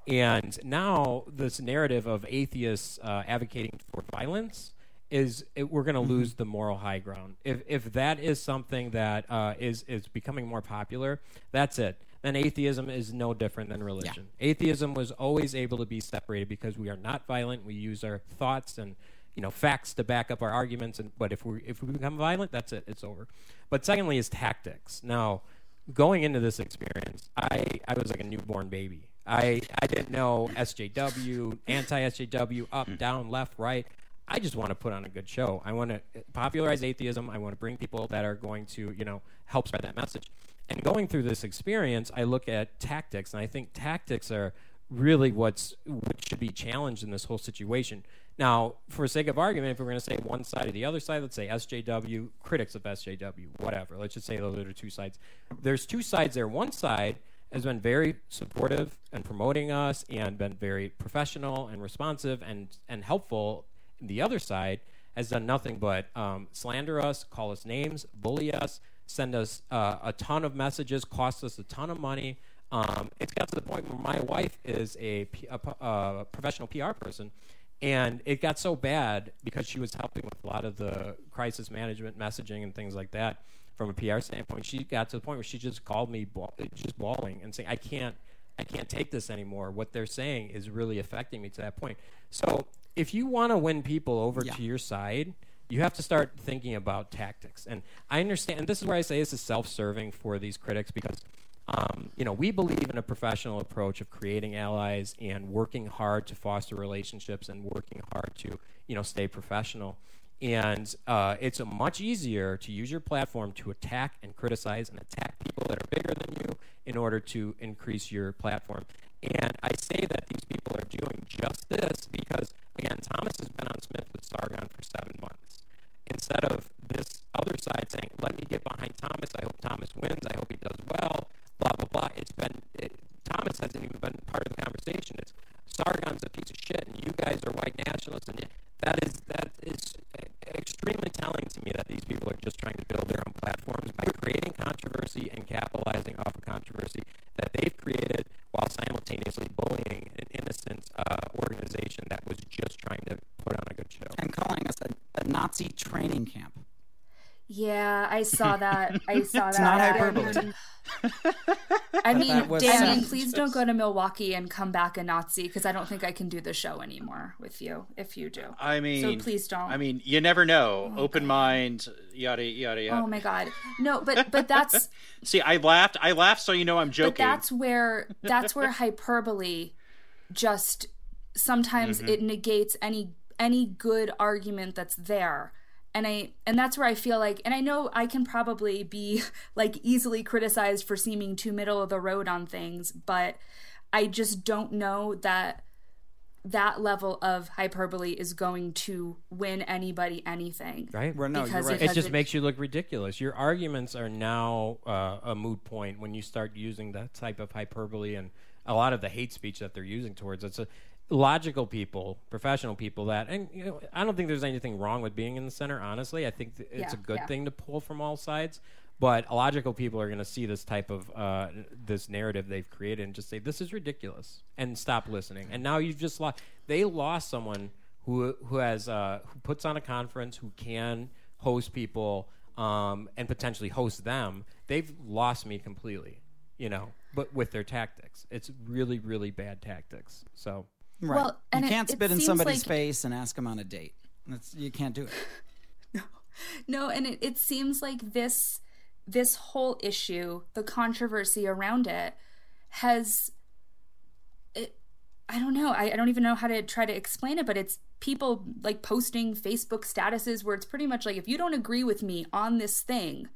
And now this narrative of atheists uh, advocating for violence is it, we're going to lose the moral high ground. If if that is something that uh, is is becoming more popular, that's it. Then atheism is no different than religion. Atheism was always able to be separated because we are not violent. We use our thoughts and you know facts to back up our arguments. And but if we if we become violent, that's it. It's over. But secondly, is tactics. Now, going into this experience, I I was like a newborn baby. I I didn't know SJW, anti SJW, up, down, left, right. I just want to put on a good show. I want to popularize atheism. I want to bring people that are going to, you know, help spread that message. And going through this experience, I look at tactics, and I think tactics are really what's what should be challenged in this whole situation. Now, for sake of argument, if we're going to say one side or the other side, let's say SJW, critics of SJW, whatever. Let's just say those are the two sides. There's two sides there. One side has been very supportive and promoting us and been very professional and responsive and, and helpful. The other side has done nothing but um, slander us, call us names, bully us, send us uh, a ton of messages, cost us a ton of money. Um, it's got to the point where my wife is a, professional PR person, and it got so bad because she was helping with a lot of the crisis management messaging and things like that from a PR standpoint. She got to the point where she just called me, bawl- just bawling and saying, "I can't, I can't take this anymore. What they're saying is really affecting me to that point." So, if you want to win people over Yeah. to your side, you have to start thinking about tactics. And I understand, and this is where I say this is self-serving for these critics because Um, you know, we believe in a professional approach of creating allies and working hard to foster relationships and working hard to, you know, stay professional. And uh, it's a much easier to use your platform to attack and criticize and attack people that are bigger than you in order to increase your platform. And I say that these people are doing just this because, again, Thomas has been on Smith with Sargon for seven months. Instead of this other side saying, let me get behind Thomas, I hope Thomas wins, I hope he does well, blah, blah, blah. It's been, it, Thomas hasn't even been part of the conversation. It's Sargon's a piece of shit and you guys are white nationalists. And that is, that is extremely telling to me that these people are just trying to build their own platforms by creating controversy and capitalizing off of controversy that they've created while simultaneously bullying an innocent uh, organization that was just trying to put on a good show. And calling us a, a Nazi training camp. Yeah, I saw [laughs] that. I saw It's that. not [laughs] I mean- I mean, that was Damien, please don't go to Milwaukee and come back a Nazi because I don't think I can do the show anymore with you if you do. I mean, so please don't. I mean, you never know. Open mind, yada yada yada. oh my god, no, but but that's [laughs] See, I laughed. I laughed, so you know I'm joking. but joking. that's where that's where hyperbole just sometimes Mm-hmm. it negates any any good argument that's there and i and that's where i feel like and i know i can probably be [laughs] like easily criticized for seeming too middle of the road on things but i just don't know that that level of hyperbole is going to win anybody anything Right? Well, no, you're Because right. it it just doesn't- makes you look ridiculous. Your arguments are now uh, a moot point when you start using that type of hyperbole and a lot of the hate speech that they're using towards it's a logical people, professional people that, and you know, I don't think there's anything wrong with being in the center. Honestly, I think th- it's Yeah, a good yeah. thing to pull from all sides. But logical people are going to see this type of uh, this narrative they've created and just say this is ridiculous and stop listening. And now you've just lost. They lost someone who who has uh, who puts on a conference who can host people um, and potentially host them. They've lost me completely. You know, but with their tactics, it's really really bad tactics. So Right. Well, you can't it spit in somebody's like- face and ask them on a date. That's, you can't do it. [laughs] No, no, and it, it seems like this this whole issue, the controversy around it, has it, I don't know. I, I don't even know how to try to explain it, but it's people like posting Facebook statuses where it's pretty much like if you don't agree with me on this thing,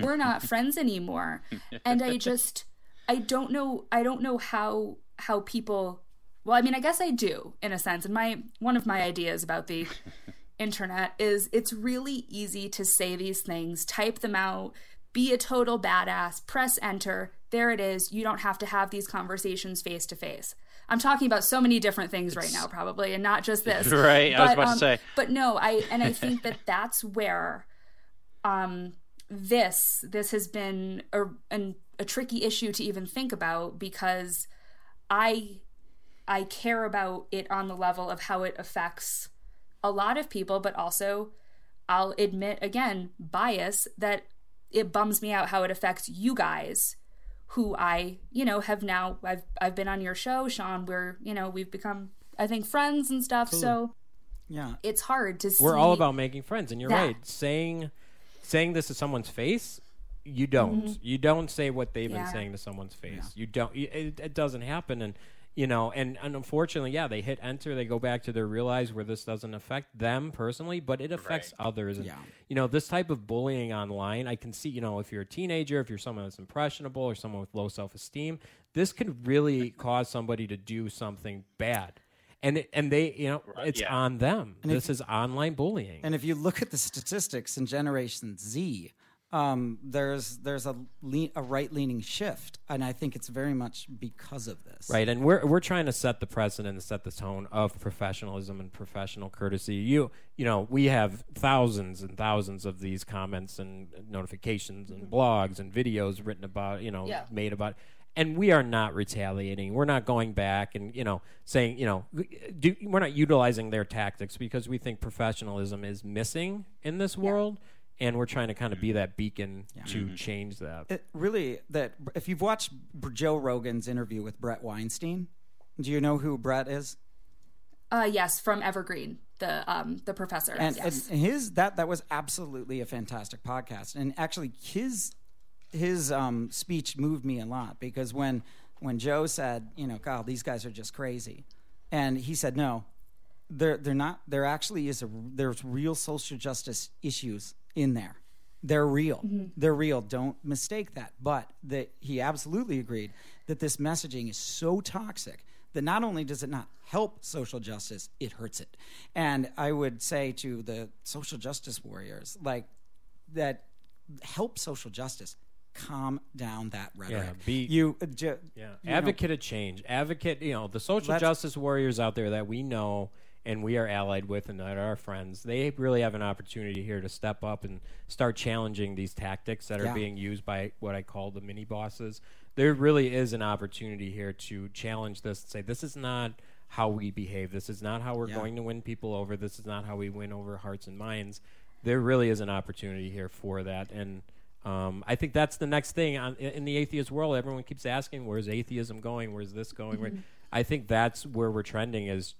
we're not [laughs] friends anymore. And I just I don't know I don't know how how people well, I mean, I guess I do in a sense. And my one of my ideas about the [laughs] internet is it's really easy to say these things, type them out, be a total badass, press enter, there it is. You don't have to have these conversations face to face. I'm talking about so many different things right now, probably, and not just this. [laughs] Right, I was about to say. But no, I and I think that [laughs] that's where um this this has been a an, a tricky issue to even think about because I I care about it on the level of how it affects a lot of people, but also I'll admit again, bias that it bums me out how it affects you guys who I, you know, have now I've I've been on your show, Sean, where, you know, we've become I think friends and stuff. So Yeah. it's hard to see we're all about making friends, and you're that. right. Saying saying this to someone's face, you don't. You don't say what they've been Mm-hmm. Saying to someone's face. You don't. It, it doesn't happen, and you know, and, and unfortunately, yeah, they hit enter. They go back to their realize where this doesn't affect them personally, but it affects others. And, Yeah. You know, this type of bullying online, I can see. You know, if you're a teenager, if you're someone that's impressionable, or someone with low self esteem, this could really [laughs] cause somebody to do something bad. And, it, and they, you know, it's yeah. on them. this is online bullying. And if you look at the statistics in Generation Z, um, there's there's a le- a right leaning shift, and I think it's very much because of this. Right, and we're we're trying to set the precedent and set the tone of professionalism and professional courtesy. You you know, we have thousands and thousands of these comments and notifications and blogs and videos written about, you know, Yeah. made about and we are not retaliating. We're not going back and, you know, saying, you know, do, we're not utilizing their tactics because we think professionalism is missing in this world and we're trying to kind of be that beacon to change that. It really that if you've watched Joe Rogan's interview with Bret Weinstein, do you know who Bret is? Uh yes, from Evergreen, the um the professor. and, yes. and his that that was absolutely a fantastic podcast and actually his his um, speech moved me a lot because when when Joe said, you know, God, these guys are just crazy, and he said, no, they're they're not. There actually is a there's real social justice issues in there. They're real. They're real. Don't mistake that. But that he absolutely agreed that this messaging is so toxic that not only does it not help social justice, it hurts it. And I would say to the social justice warriors, like that, help social justice. Calm down that rhetoric. be- you, uh, ju- Yeah, you know, advocate of change. Advocate, you know, the social Let's- justice warriors out there that we know and we are allied with and that are our friends. They really have an opportunity here to step up and start challenging these tactics that are Yeah. being used by what I call the mini bosses. There really is an opportunity here to challenge this and say this is not how we behave. This is not how we're Yeah. going to win people over. This is not how we win over hearts and minds. There really is an opportunity here for that and um, I think that's the next thing on, in the atheist world. Everyone keeps asking, "Where's atheism going? Where's this going?" Where- I think that's where we're trending is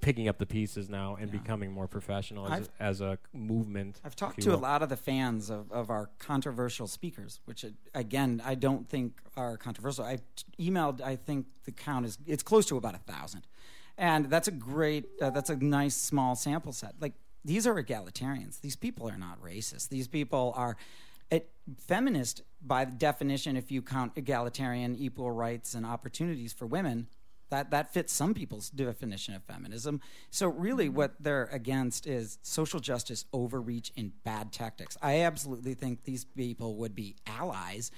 picking up the pieces now and becoming more professional as, a, as a movement. I've talked to a lot of the fans of, of our controversial speakers, which again I don't think are controversial. I emailed. I think the count is it's close to about a thousand, and that's a great. Uh, that's a nice small sample set. Like these are egalitarians. These people are not racist. These people are. It, feminist, by definition, if you count egalitarian, equal rights and opportunities for women, that that fits some people's definition of feminism. So really, what they're against is social justice overreach and bad tactics. I absolutely think these people would be allies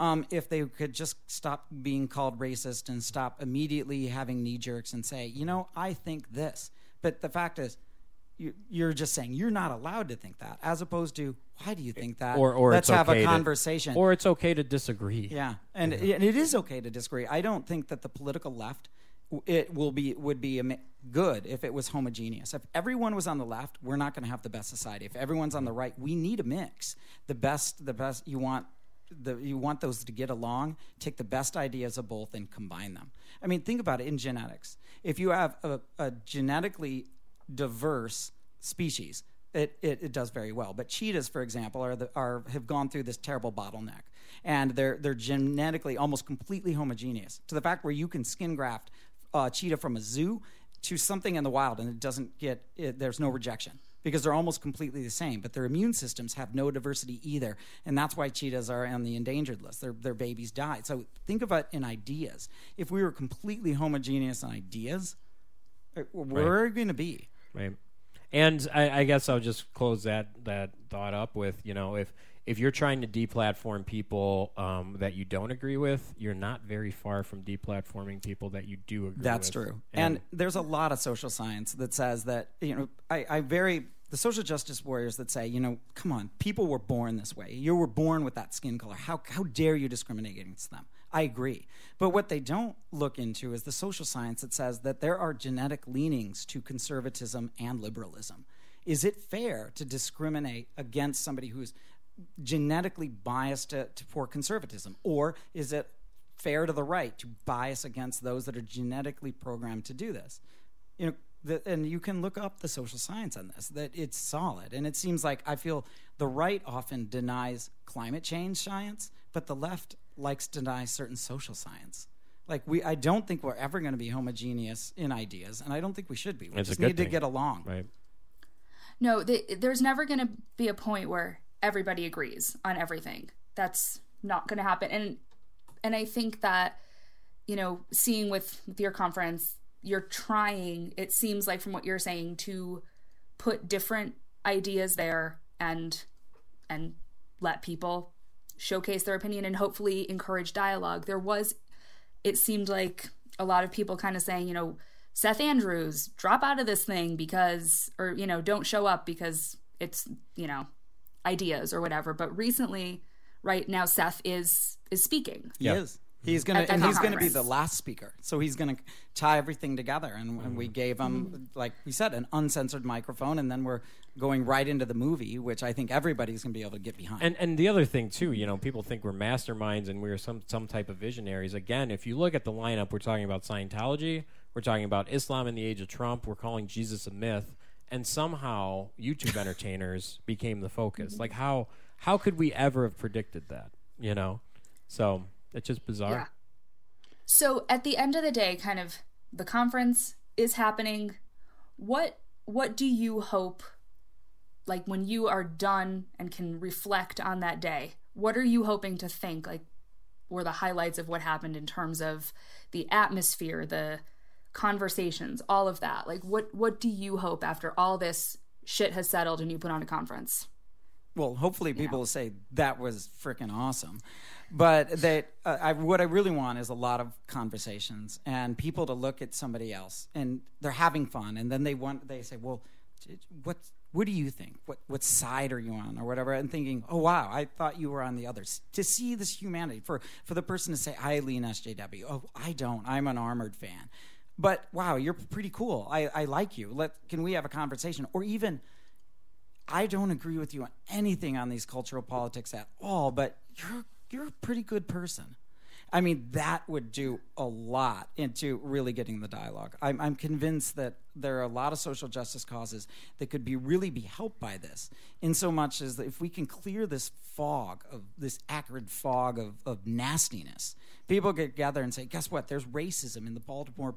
um, if they could just stop being called racist and stop immediately having knee jerks and say, you know, I think this. But the fact is. you- You're just saying you're not allowed to think that, as opposed to why do you think that? or or let's it's have okay a to- conversation. or it's okay to disagree. Yeah, and, and it is okay to disagree. I don't think that the political left it will be would be good if it was homogeneous. If everyone was on the left, we're not going to have the best society. If everyone's on the right, we need a mix. The best, the best. You want the you want those to get along. Take the best ideas of both and combine them. I mean, think about it in genetics. If you have a, a genetically diverse species, it, it, it does very well. But cheetahs, for example, are, the, are have gone through this terrible bottleneck, and they're they're genetically almost completely homogeneous to the fact where you can skin graft a cheetah from a zoo to something in the wild, and it doesn't get it, there's no rejection because they're almost completely the same. But their immune systems have no diversity either, and that's why cheetahs are on the endangered list. Their their babies die. So think of it in ideas. If we were completely homogeneous in ideas, uh, where we're we going to be. Right. And I, I guess I'll just close that that thought up with you know if if you're trying to deplatform people um, that you don't agree with, you're not very far from deplatforming people that you do agree That's with. That's true. And, there's a lot of social science that says that, you know, I, I very, the social justice warriors that say, you know, come on, people were born this way. You were born with that skin color. How, how dare you discriminate against them? I agree. But what they don't look into is the social science that says that there are genetic leanings to conservatism and liberalism. Is it fair to discriminate against somebody who's genetically biased to, to, for conservatism? Or is it fair to the right to bias against those that are genetically programmed to do this? You know, the, and you can look up the social science on this, that it's solid. And it seems like I feel the right often denies climate change science, but the left likes to deny certain social science. Like we, I don't think we're ever going to be homogeneous in ideas, and I don't think we should be. We It's just good need to get along. right. No, th there's never going to be a point where everybody agrees on everything. That's not going to happen. And and I think that you know, seeing with, with your conference, you're trying. It seems like from what you're saying to put different ideas there and and let people showcase their opinion and hopefully encourage dialogue. There was, it seemed like a lot of people kind of saying, you know, Seth Andrews, drop out of this thing because, or, you know, don't show up because it's, you know, ideas or whatever. But recently, right now, Seth is is speaking. He Yeah. is. He's gonna and he's gonna be the last speaker. So he's gonna tie everything together. And, and we mm-hmm. gave him, like we said, an uncensored microphone, and then we're going right into the movie, which I think everybody's gonna be able to get behind. And and the other thing too, you know, people think we're masterminds and we're some some type of visionaries. Again, if you look at the lineup, we're talking about Scientology, we're talking about Islam in the age of Trump, we're calling Jesus a myth, and somehow YouTube entertainers became the focus. Like how how could we ever have predicted that? you know. So it's just bizarre. Yeah. So at the end of the day, kind of the conference is happening. What what do you hope like when you are done and can reflect on that day? What are you hoping to think like were the highlights of what happened in terms of the atmosphere, the conversations, all of that? Like what what do you hope after all this shit has settled and you put on a conference? Well, hopefully people will say that was freaking awesome. But that uh, I, what I really want is a lot of conversations and people to look at somebody else and they're having fun and then they want they say, "Well, what what do you think? What what side are you on or whatever?" And thinking, "Oh wow, I thought you were on the others." To see this humanity for for the person to say, "I lean SJW." Oh, I don't. I'm an armored fan. But wow, you're pretty cool. I, I like you. Let can we have a conversation? Or even I don't agree with you on anything on these cultural politics at all, but you're you're a pretty good person. I mean, that would do a lot into really getting the dialogue. I'm, I'm, convinced that there are a lot of social justice causes that could be really be helped by this, in so much as if we can clear this fog of this acrid fog of, of nastiness, people get together and say, guess what? There's racism in the Baltimore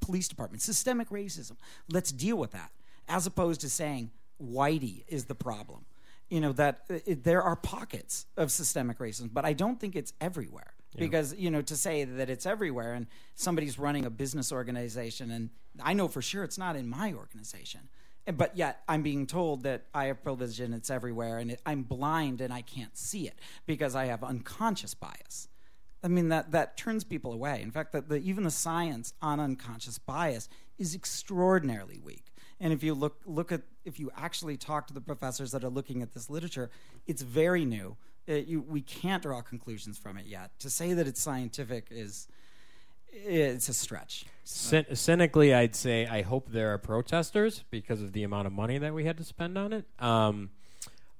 Police Department, systemic racism. Let's deal with that, as opposed to saying Whitey is the problem you know that it, there are pockets of systemic racism, but I don't think it's everywhere. Because you know to say that it's everywhere and somebody's running a business organization, and I know for sure it's not in my organization, but yet I'm being told that I have privilege and it's everywhere, and it, I'm blind and I can't see it because I have unconscious bias. I mean that that turns people away. In fact, that even the science on unconscious bias is extraordinarily weak. And if you look look at if you actually talk to the professors that are looking at this literature, it's very new. It, uh, you, we can't draw conclusions from it yet. To say that it's scientific is it's a stretch. Cyn- cynically, I'd say I hope there are protesters because of the amount of money that we had to spend on it. Um,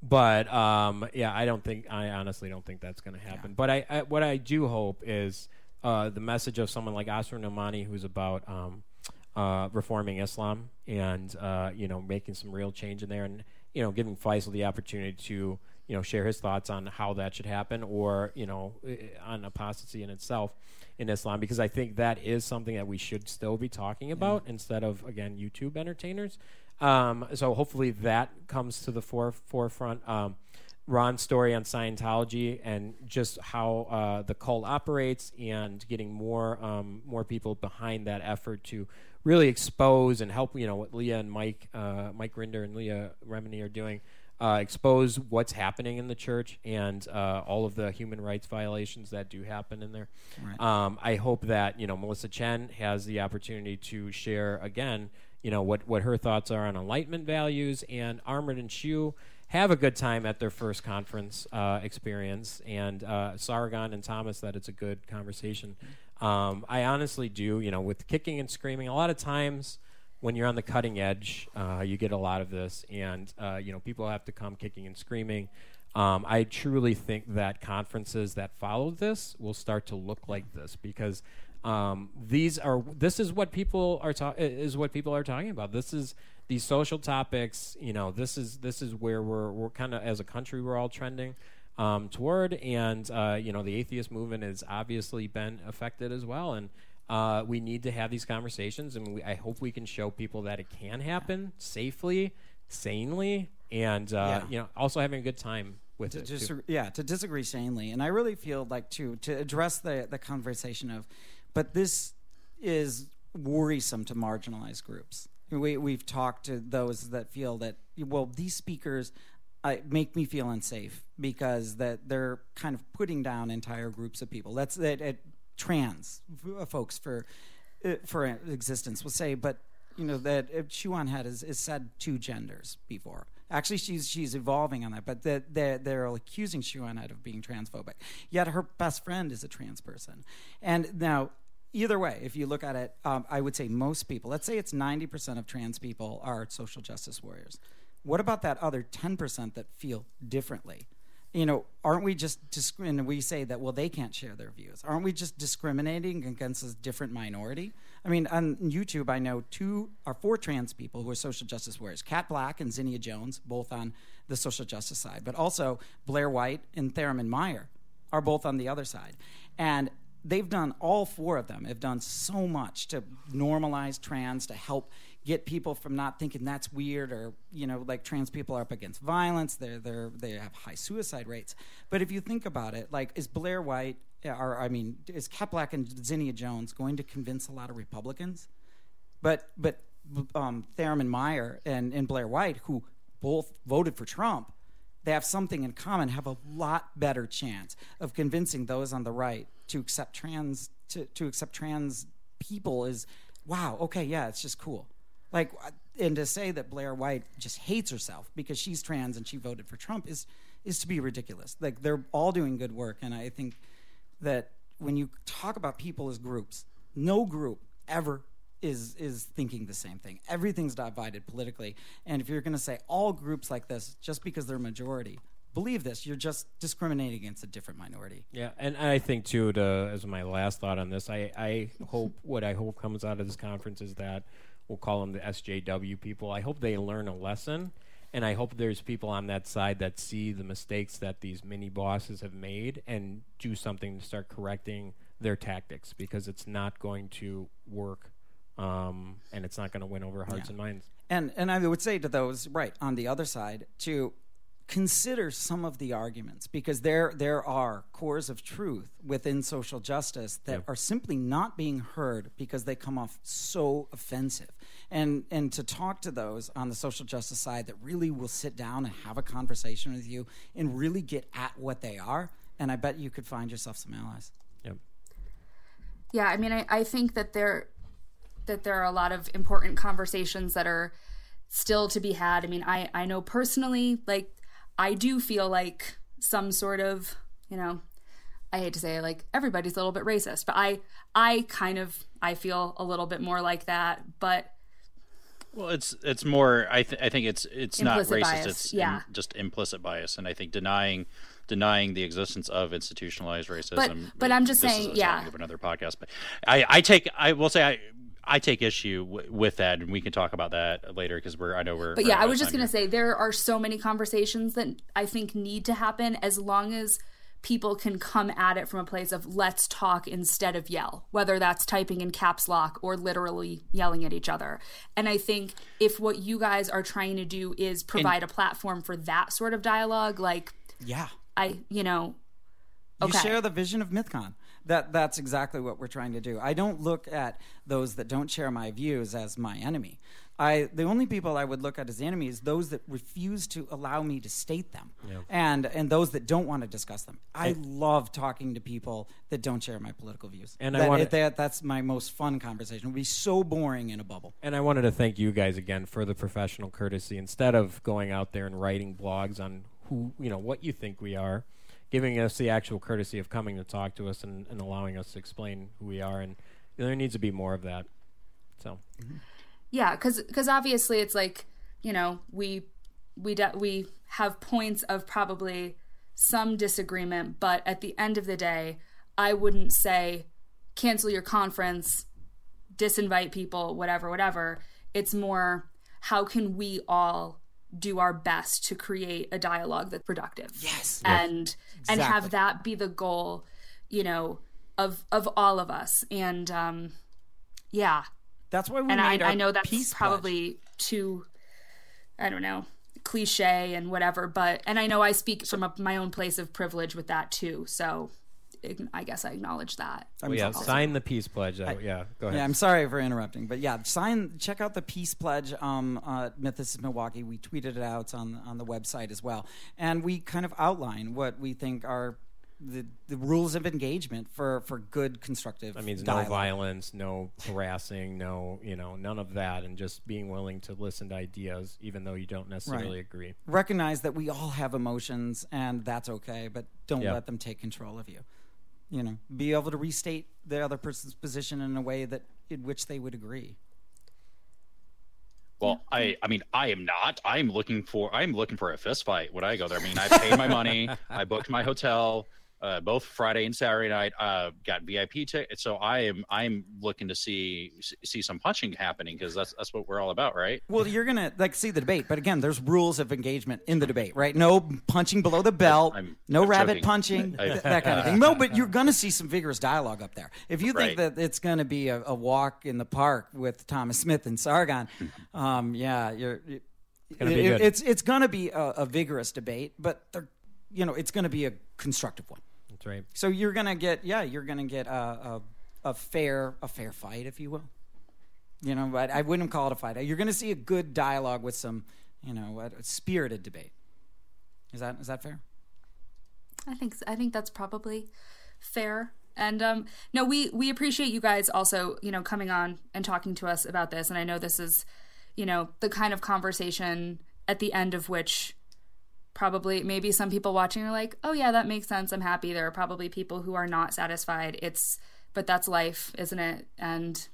but um, yeah, I don't think I honestly don't think that's going to happen. Yeah. But I, I, what I do hope is uh, the message of someone like Asra Nomani, who's about um, uh, reforming Islam and uh, you know making some real change in there, and you know giving Faisal the opportunity to you know share his thoughts on how that should happen, or you know on apostasy in itself in Islam, because I think that is something that we should still be talking about yeah. instead of again YouTube entertainers. Um, so hopefully that comes to the fore- forefront. Um, Ron's story on Scientology and just how uh, the cult operates, and getting more um, more people behind that effort to really expose and help. You know what Leah and Mike, uh, Mike Rinder and Leah Remini are doing. Uh, expose what's happening in the church and uh, all of the human rights violations that do happen in there. Right. Um, I hope that you know Melissa Chen has the opportunity to share again, you know what what her thoughts are on enlightenment values and Armored and Shoe have a good time at their first conference uh, experience, and uh, Sargon and Thomas that it's a good conversation. Um, I honestly do. You know, with kicking and screaming, a lot of times when you're on the cutting edge, uh, you get a lot of this, and uh, you know, people have to come kicking and screaming. Um, I truly think that conferences that follow this will start to look like this because um, these are this is what people are ta- is what people are talking about. This is these social topics. You know, this is this is where we're we're kind of as a country we're all trending um, toward. And uh, you know, the atheist movement has obviously been affected as well. And uh, we need to have these conversations, and we, I hope we can show people that it can happen safely, sanely, and uh, yeah. you know, also having a good time with to it. Dis- yeah, to disagree sanely, and I really feel like to to address the the conversation of, but this is worrisome to marginalized groups. We we've talked to those that feel that well, these speakers I, make me feel unsafe because that they're kind of putting down entire groups of people. That's that uh, trans uh, folks for uh, for existence will say, but you know that uh, Shoe0nHead is, is said two genders before. Actually, she's she's evolving on that, but that they're, they're accusing Shuan of being transphobic. Yet her best friend is a trans person, and now either way, if you look at it, um, I would say most people, let's say it's 90% of trans people are social justice warriors. What about that other 10% that feel differently? You know, aren't we just and we say that well they can't share their views? Aren't we just discriminating against this different minority? I mean, on YouTube, I know two or four trans people who are social justice warriors: Kat Blaque and Zinnia Jones, both on the social justice side, but also Blair White and Theryn Meyer, are both on the other side. And they've done all four of them have done so much to normalize trans to help get people from not thinking that's weird or you know like trans people are up against violence they're, they're they have high suicide rates but if you think about it like is blair white or i mean is kat blaque and zinnia jones going to convince a lot of republicans but but um, Theryn Meyer and, and Blair White, who both voted for Trump, they have something in common, have a lot better chance of convincing those on the right to accept trans to, to accept trans people is wow, okay, yeah, it's just cool. Like uh, and to say that Blair White just hates herself because she's trans and she voted for Trump is is to be ridiculous. Like they're all doing good work and I think that when you talk about people as groups, no group ever is is thinking the same thing. Everything's divided politically, and if you're going to say all groups like this just because they're majority, believe this, you're just discriminating against a different minority. Yeah, and I think too, to, as my last thought on this, I, I hope what I hope comes out of this conference is that we'll call them the SJW people. I hope they learn a lesson, and I hope there's people on that side that see the mistakes that these mini bosses have made and do something to start correcting their tactics because it's not going to work um, and it's not going to win over hearts Yeah. and minds. And and I would say to those right on the other side to consider some of the arguments because there there are cores of truth within social justice that are simply not being heard because they come off so offensive. And and to talk to those on the social justice side that really will sit down and have a conversation with you and really get at what they are, and I bet you could find yourself some allies. Yep. Yeah, I mean, I, I think that there that there are a lot of important conversations that are still to be had. I mean, I I know personally, like I do feel like some sort of, you know, I hate to say it, like everybody's a little bit racist, but I I kind of I feel a little bit more like that, but Well, it's it's more. I th- I think it's it's not racist. bias, It's yeah. im- just implicit bias, and I think denying denying the existence of institutionalized racism. But- but I'm just saying, yeah. of another podcast. But I I take I will say I. I take issue w- with that, and we can talk about that later because we're. I know we're. But yeah, I was just going to here. say there are so many conversations that I think need to happen as long as people can come at it from a place of let's talk instead of yell, whether that's typing in caps lock or literally yelling at each other. And I think if what you guys are trying to do is provide a platform for that sort of dialogue, like Yeah. I, you know, You share the vision of MythCon. That that's exactly what we're trying to do. I don't look at those that don't share my views as my enemy. I the only people I would look at as enemies those that refuse to allow me to state them, and and those that don't want to discuss them. I love talking to people that don't share my political views. And I that, wanna- that that's my most fun conversation. It would be so boring in a bubble. And I wanted to thank you guys again for the professional courtesy. Instead of going out there and writing blogs on who, you know, what you think we are, giving us the actual courtesy of coming to talk to us and, and allowing us to explain who we are. And there needs to be more of that. So, mm-hmm. Yeah, because obviously it's like you know we we de- we have points of probably some disagreement, but at the end of the day, I wouldn't say cancel your conference, disinvite people, whatever, whatever. It's more how can we all do our best to create a dialogue that's productive. Yes. And and have that be the goal, you know, of of all of us. And um yeah, That's why we and I, made our I know that's peace pledge. probably too i don't know cliche and whatever but and i know i speak from a, my own place of privilege with that too so ig- i guess i acknowledge that well, yeah, sign the peace pledge. Uh, yeah, go ahead. Yeah, I'm sorry for interrupting, but yeah, sign. Check out the peace pledge. Um, uh, Mythicist Milwaukee. We tweeted it out on on the website as well, and we kind of outline what we think are the, the rules of engagement for for good constructive. That means dialogue. no violence, no harassing, no, you know, none of that, and just being willing to listen to ideas, even though you don't necessarily Right. agree. Recognize that we all have emotions, and that's okay, but don't Yeah. let them take control of you. You know, be able to restate the other person's position in a way that in which they would agree. Well, I I mean I am not. I'm looking for I'm looking for a fist fight when I go there. I mean I paid my money, [laughs] I booked my hotel, uh, both Friday and Saturday night. Uh, got VIP tickets, so I am I'm looking to see see some punching happening because that's that's what we're all about, right? Well, you're gonna like see the debate, but again, there's rules of engagement in the debate, right? No punching below the belt, I'm- no I'm rabbit joking. punching, I- th- that kind of thing. No, but you're gonna see some vigorous dialogue up there. If you think Right. that it's gonna be a, a walk in the park with Thomas Smith and Sargon, [laughs] um, yeah, you're. It's gonna be. It's it's gonna be a, a vigorous debate, but they're, you know, it's gonna be a constructive one. That's right. So you're gonna get, yeah, you're gonna get a, a, a fair a fair fight, if you will. You know, but I wouldn't call it a fight. You're gonna see a good dialogue with some, you know, a, a spirited debate. Is that is that fair? I think I think that's probably fair. And um, no, we we appreciate you guys also, you know, coming on and talking to us about this. And I know this is, you know, the kind of conversation at the end of which probably maybe some people watching are like, oh yeah, that makes sense. I'm happy. There are probably people who are not satisfied. It's but that's life, isn't it? And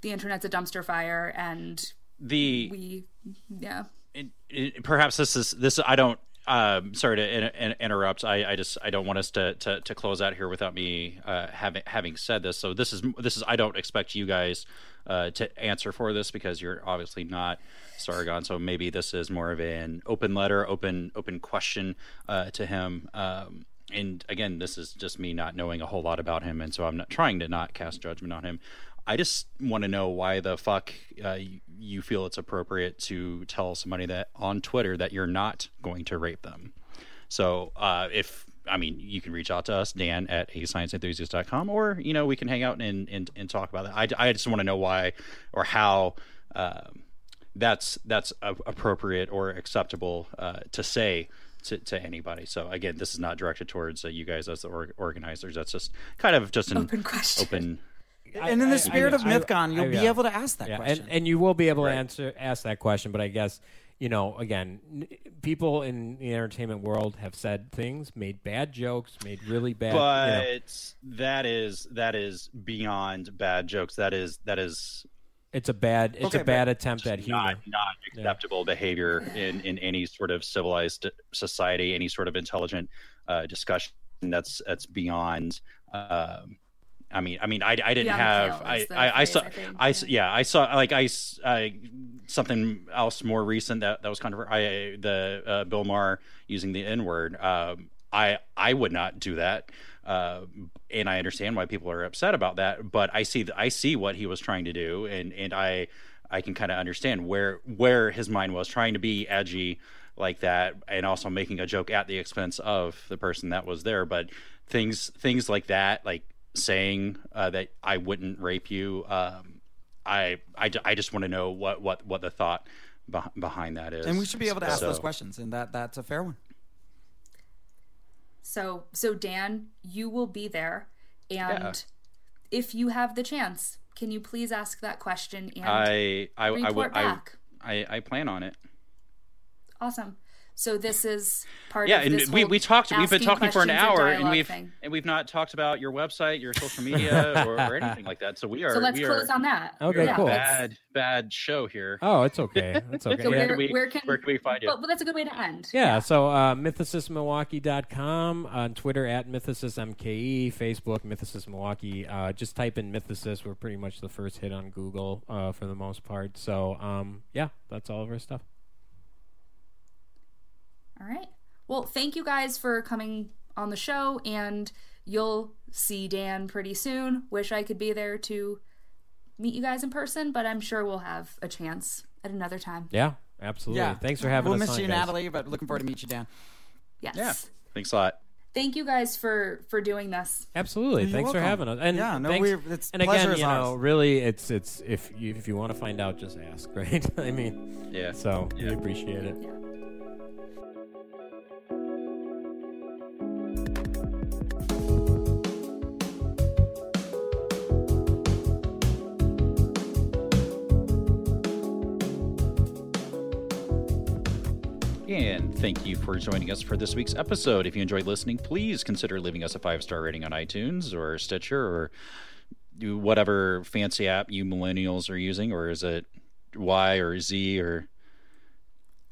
the internet's a dumpster fire, and The we, yeah. it, it, perhaps this is this i don't um sorry to in, in, interrupt. I i just i don't want us to to, to close out here without me uh having having said this. So this is this is i don't expect you guys uh to answer for this because you're obviously not sargon. So maybe this is more of an open letter open open question uh to him. Um and again this is just me not knowing a whole lot about him. And so i'm not trying to not cast judgment on him I just want to know why the fuck uh, you, feel it's appropriate to tell somebody that on Twitter that you're not going to rape them. So uh, if I mean, you can reach out to us, Dan at ascienceenthusiast.com, or you know, we can hang out and and, and talk about that. I, I just want to know why or how um, that's that's a- appropriate or acceptable uh, to say to, to anybody. So again, this is not directed towards uh, you guys as the or- organizers. That's just kind of just an Open question. open and in the spirit of I- MythCon, you'll I- be yeah. able to ask that Yeah, question. and, and you will be able to answer ask that question. But I guess you know, again, n- people in the entertainment world have said things, made bad jokes, made really bad. you know, but that is that is beyond bad jokes. That is that is it's a bad it's Okay, a bad attempt at humor. not not acceptable behavior in in any sort of civilized society, any sort of intelligent uh, discussion. That's that's beyond. Um, I mean, I mean, I, I didn't have, I, I, I saw, I I, yeah. I saw, like, I, I- something else more recent that that was kind of, I, the uh, Bill Maher using the N word. Um, I, I would not do that, uh, and I understand why people are upset about that. But I see, I see what he was trying to do, and and I, I can kind of understand where where his mind was trying to be edgy like that, and also making a joke at the expense of the person that was there. But things things like that, like saying uh, that I wouldn't rape you. Um, I, I, I just want to know what, what, what the thought beh- behind that is. and we should be able to ask those questions, and that that's a fair one. So, so Dan, you will be there, and Yeah. if you have the chance, can you please ask that question and I, I, I report would, I, back? I, I plan on it. awesome. So this is part Yeah, of and this we, whole we talked. We've been talking for an hour, and dialogue we've thing. and we've not talked about your website, your social [laughs] media, or, or anything like that. So we are. So let's we close are, on that. Okay, yeah, cool. Bad, bad show here. Oh, it's okay. It's [laughs] okay. So Yeah. where, can we- where can where can we find you? Well, well, that's a good way to end. Yeah, so uh, mythicistmilwaukee.com, on Twitter at mythicistmke, Facebook Mythicist Milwaukee. Uh, just type in Mythicist. We're pretty much the first hit on Google uh, for the most part. So, um, yeah, that's all of our stuff. All right. Well, thank you guys for coming on the show, and you'll see Dan pretty soon. Wish I could be there to meet you guys in person, but I'm sure we'll have a chance at another time. Yeah, absolutely. Yeah, Thanks for having we'll us miss on, you, guys. Natalie, but looking forward to meet you, Dan. Yes. Yeah. Thanks a lot. Thank you guys for for doing this. Absolutely. You're Thanks for having us. And Yeah, no, thanks, we're- it's and pleasure again, is you know, ours. really, it's it's if you if you want to find out, just ask, [laughs] right? I mean, Yeah. so we appreciate it. And thank you for joining us for this week's episode. If you enjoyed listening, please consider leaving us a five star rating on iTunes or Stitcher or do whatever fancy app you millennials are using, or is it Y or Z or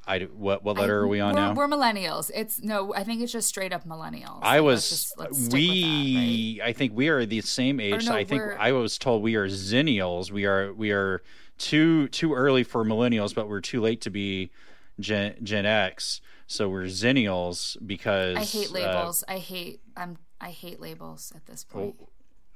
I what what letter are we on we're, now? We're millennials. It's no, I think it's just straight up millennials. I Let's was just- let's stick with we I think we are the same age. no, I think I was told we are zennials. We are we are too too early for millennials, but we're too late to be Gen, Gen X. So we're zennials because? I hate uh, labels. I hate. I'm. I hate labels at this point.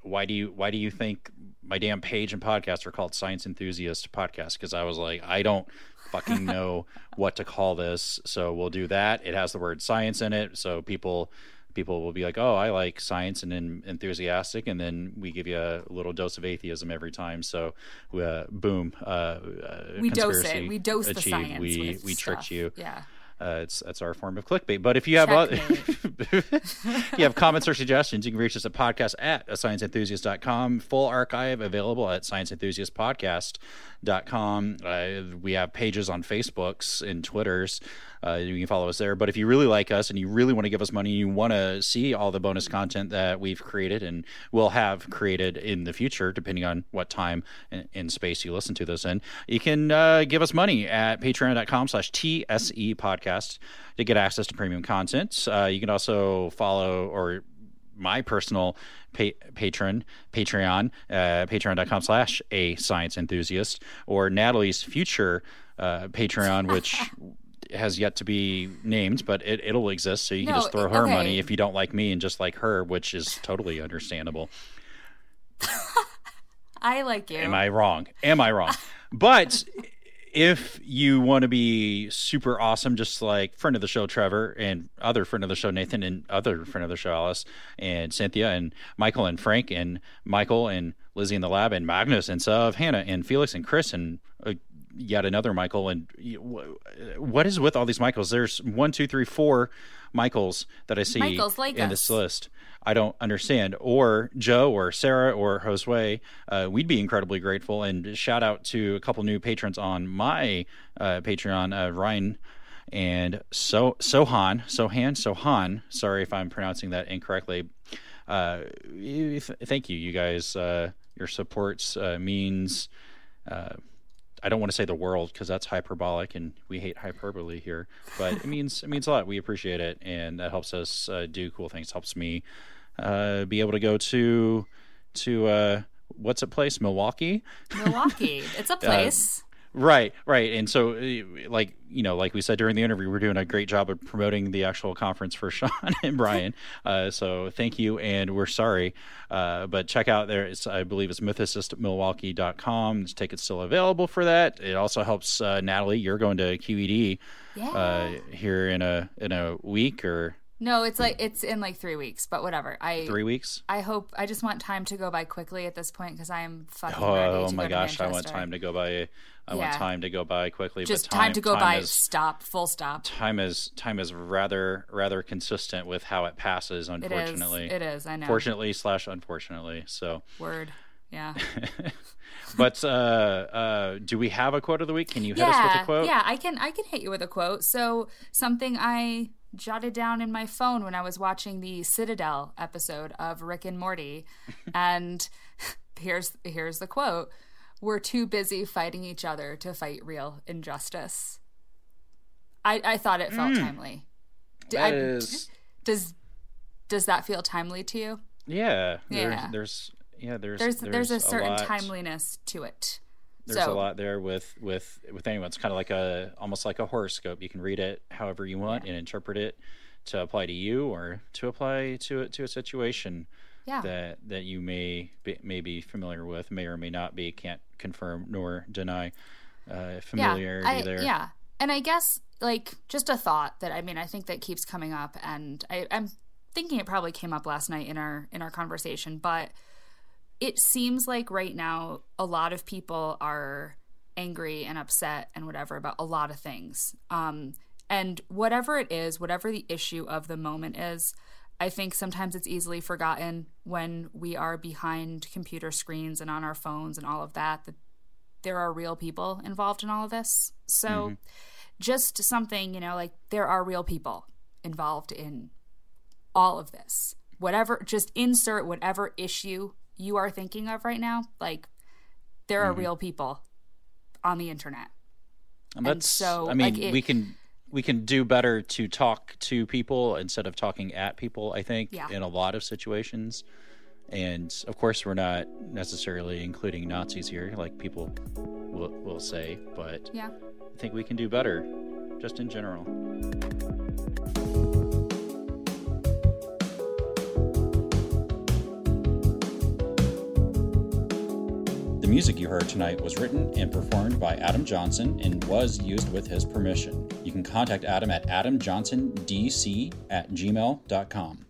why do you why do you think my damn page and podcast are called Science Enthusiast Podcast? Because I was like, I don't fucking [laughs] know what to call this, so we'll do that. It has the word science in it, so people people will be like, oh, I like science and then enthusiastic, and then we give you a little dose of atheism every time. So, uh, boom, uh, uh, we dose it. We dose the science. We we tricked you. Yeah. Uh, it's that's our form of clickbait. But if you have other, [laughs] you have comments or suggestions, you can reach us at podcast at scienceenthusiast.com. Full archive available at scienceenthusiastpodcast.com. Uh, we have pages on Facebooks and Twitters. Uh, you can follow us there. But if you really like us and you really want to give us money, you want to see all the bonus content that we've created and will have created in the future, depending on what time and, and space you listen to this in, you can uh, give us money at patreon.com slash TSE podcast to get access to premium content. Uh, you can also follow or my personal pa- patron patreon uh, patreon.com slash a science enthusiast or natalie's future uh, patreon [laughs] which has yet to be named but it, it'll exist so you can No, just throw her okay. money if you don't like me and just like her which is totally understandable [laughs] [laughs] I like you. Am I wrong? Am I wrong? but if you want to be super awesome, just like friend of the show Trevor and other friend of the show Nathan and other friend of the show Alice and Cynthia and Michael and Frank and Michael and Lizzie in the lab and Magnus and Sav, Hannah and Felix and Chris and uh, yet another Michael and what is with all these Michaels? There's one, two, three, four Michaels that I see like in us. this list. I don't understand. Or Joe or Sarah or Josue, uh, we'd be incredibly grateful. And shout out to a couple new patrons on my uh, Patreon, uh, Ryan and so Sohan, Sohan, Sohan. Sorry if I'm pronouncing that incorrectly. Uh, th- thank you, you guys. Uh, your supports uh, means. Uh, I don't want to say the world because that's hyperbolic, and we hate hyperbole here. But it means it means a lot. We appreciate it, and that helps us uh, do cool things. Helps me uh, be able to go to to uh, what's a place, Milwaukee. Milwaukee. It's a place. Right, right. And so, uh, like you know, like we said during the interview, we're doing a great job of promoting the actual conference for [laughs] Sean and Brian. Uh, so thank you, and we're sorry, uh, but check out there. It's I believe it's mythicistmilwaukee.com. This ticket's still available for that. It also helps uh, Natalie. You're going to QED yeah. uh, here in a in a week or no, it's like it's in like three weeks, but whatever. I three weeks. I hope. I just want time to go by quickly at this point because I am fucking Oh, ready to my go to gosh, I want time to go by. I want time to go by quickly. Just but time, to go by. is- stop. Full stop. time is time is rather rather consistent with how it passes. Unfortunately, It is. I know. fortunately slash unfortunately. So, Word. Yeah. [laughs] [laughs] but uh, uh, do we have a quote of the week? Can you hit us with a quote? Yeah. I can. I can hit you with a quote. So something I jotted down in my phone when I was watching the Citadel episode of Rick and Morty, [laughs] and here's here's the quote: "We're too busy fighting each other to fight real injustice." I I thought it felt hmm. timely. D- That I- is- does does that feel timely to you? yeah. Yeah. There's, there's yeah. There's There's there's, a certain lot, timeliness to it. There's so, a lot there with with with anyone. It's kind of like a almost like a horoscope. You can read it however you want and interpret it to apply to you or to apply to it to a situation Yeah. that that you may be, may be familiar with, may or may not be. Can't confirm nor deny uh, familiarity I, there. Yeah. And I guess like just a thought that I mean I think that keeps coming up and I, I'm thinking it probably came up last night in our in our conversation, but it seems like right now a lot of people are angry and upset and whatever about a lot of things. Um and whatever it is, whatever the issue of the moment is, I think sometimes it's easily forgotten when we are behind computer screens and on our phones and all of that that there are real people involved in all of this. So just something, you know, like there are real people involved in all of this. Whatever, just insert whatever issue you are thinking of right now. Like there are mm-hmm. real people on the internet. And And so, I mean, like, it- we can we can do better to talk to people instead of talking at people, I think, Yeah. in a lot of situations. And of course, we're not necessarily including Nazis here, like people will, will say, but Yeah. I think we can do better just in general. The music you heard tonight was written and performed by Adam Johnson and was used with his permission. You can contact Adam at adamjohnsondc at gmail.com.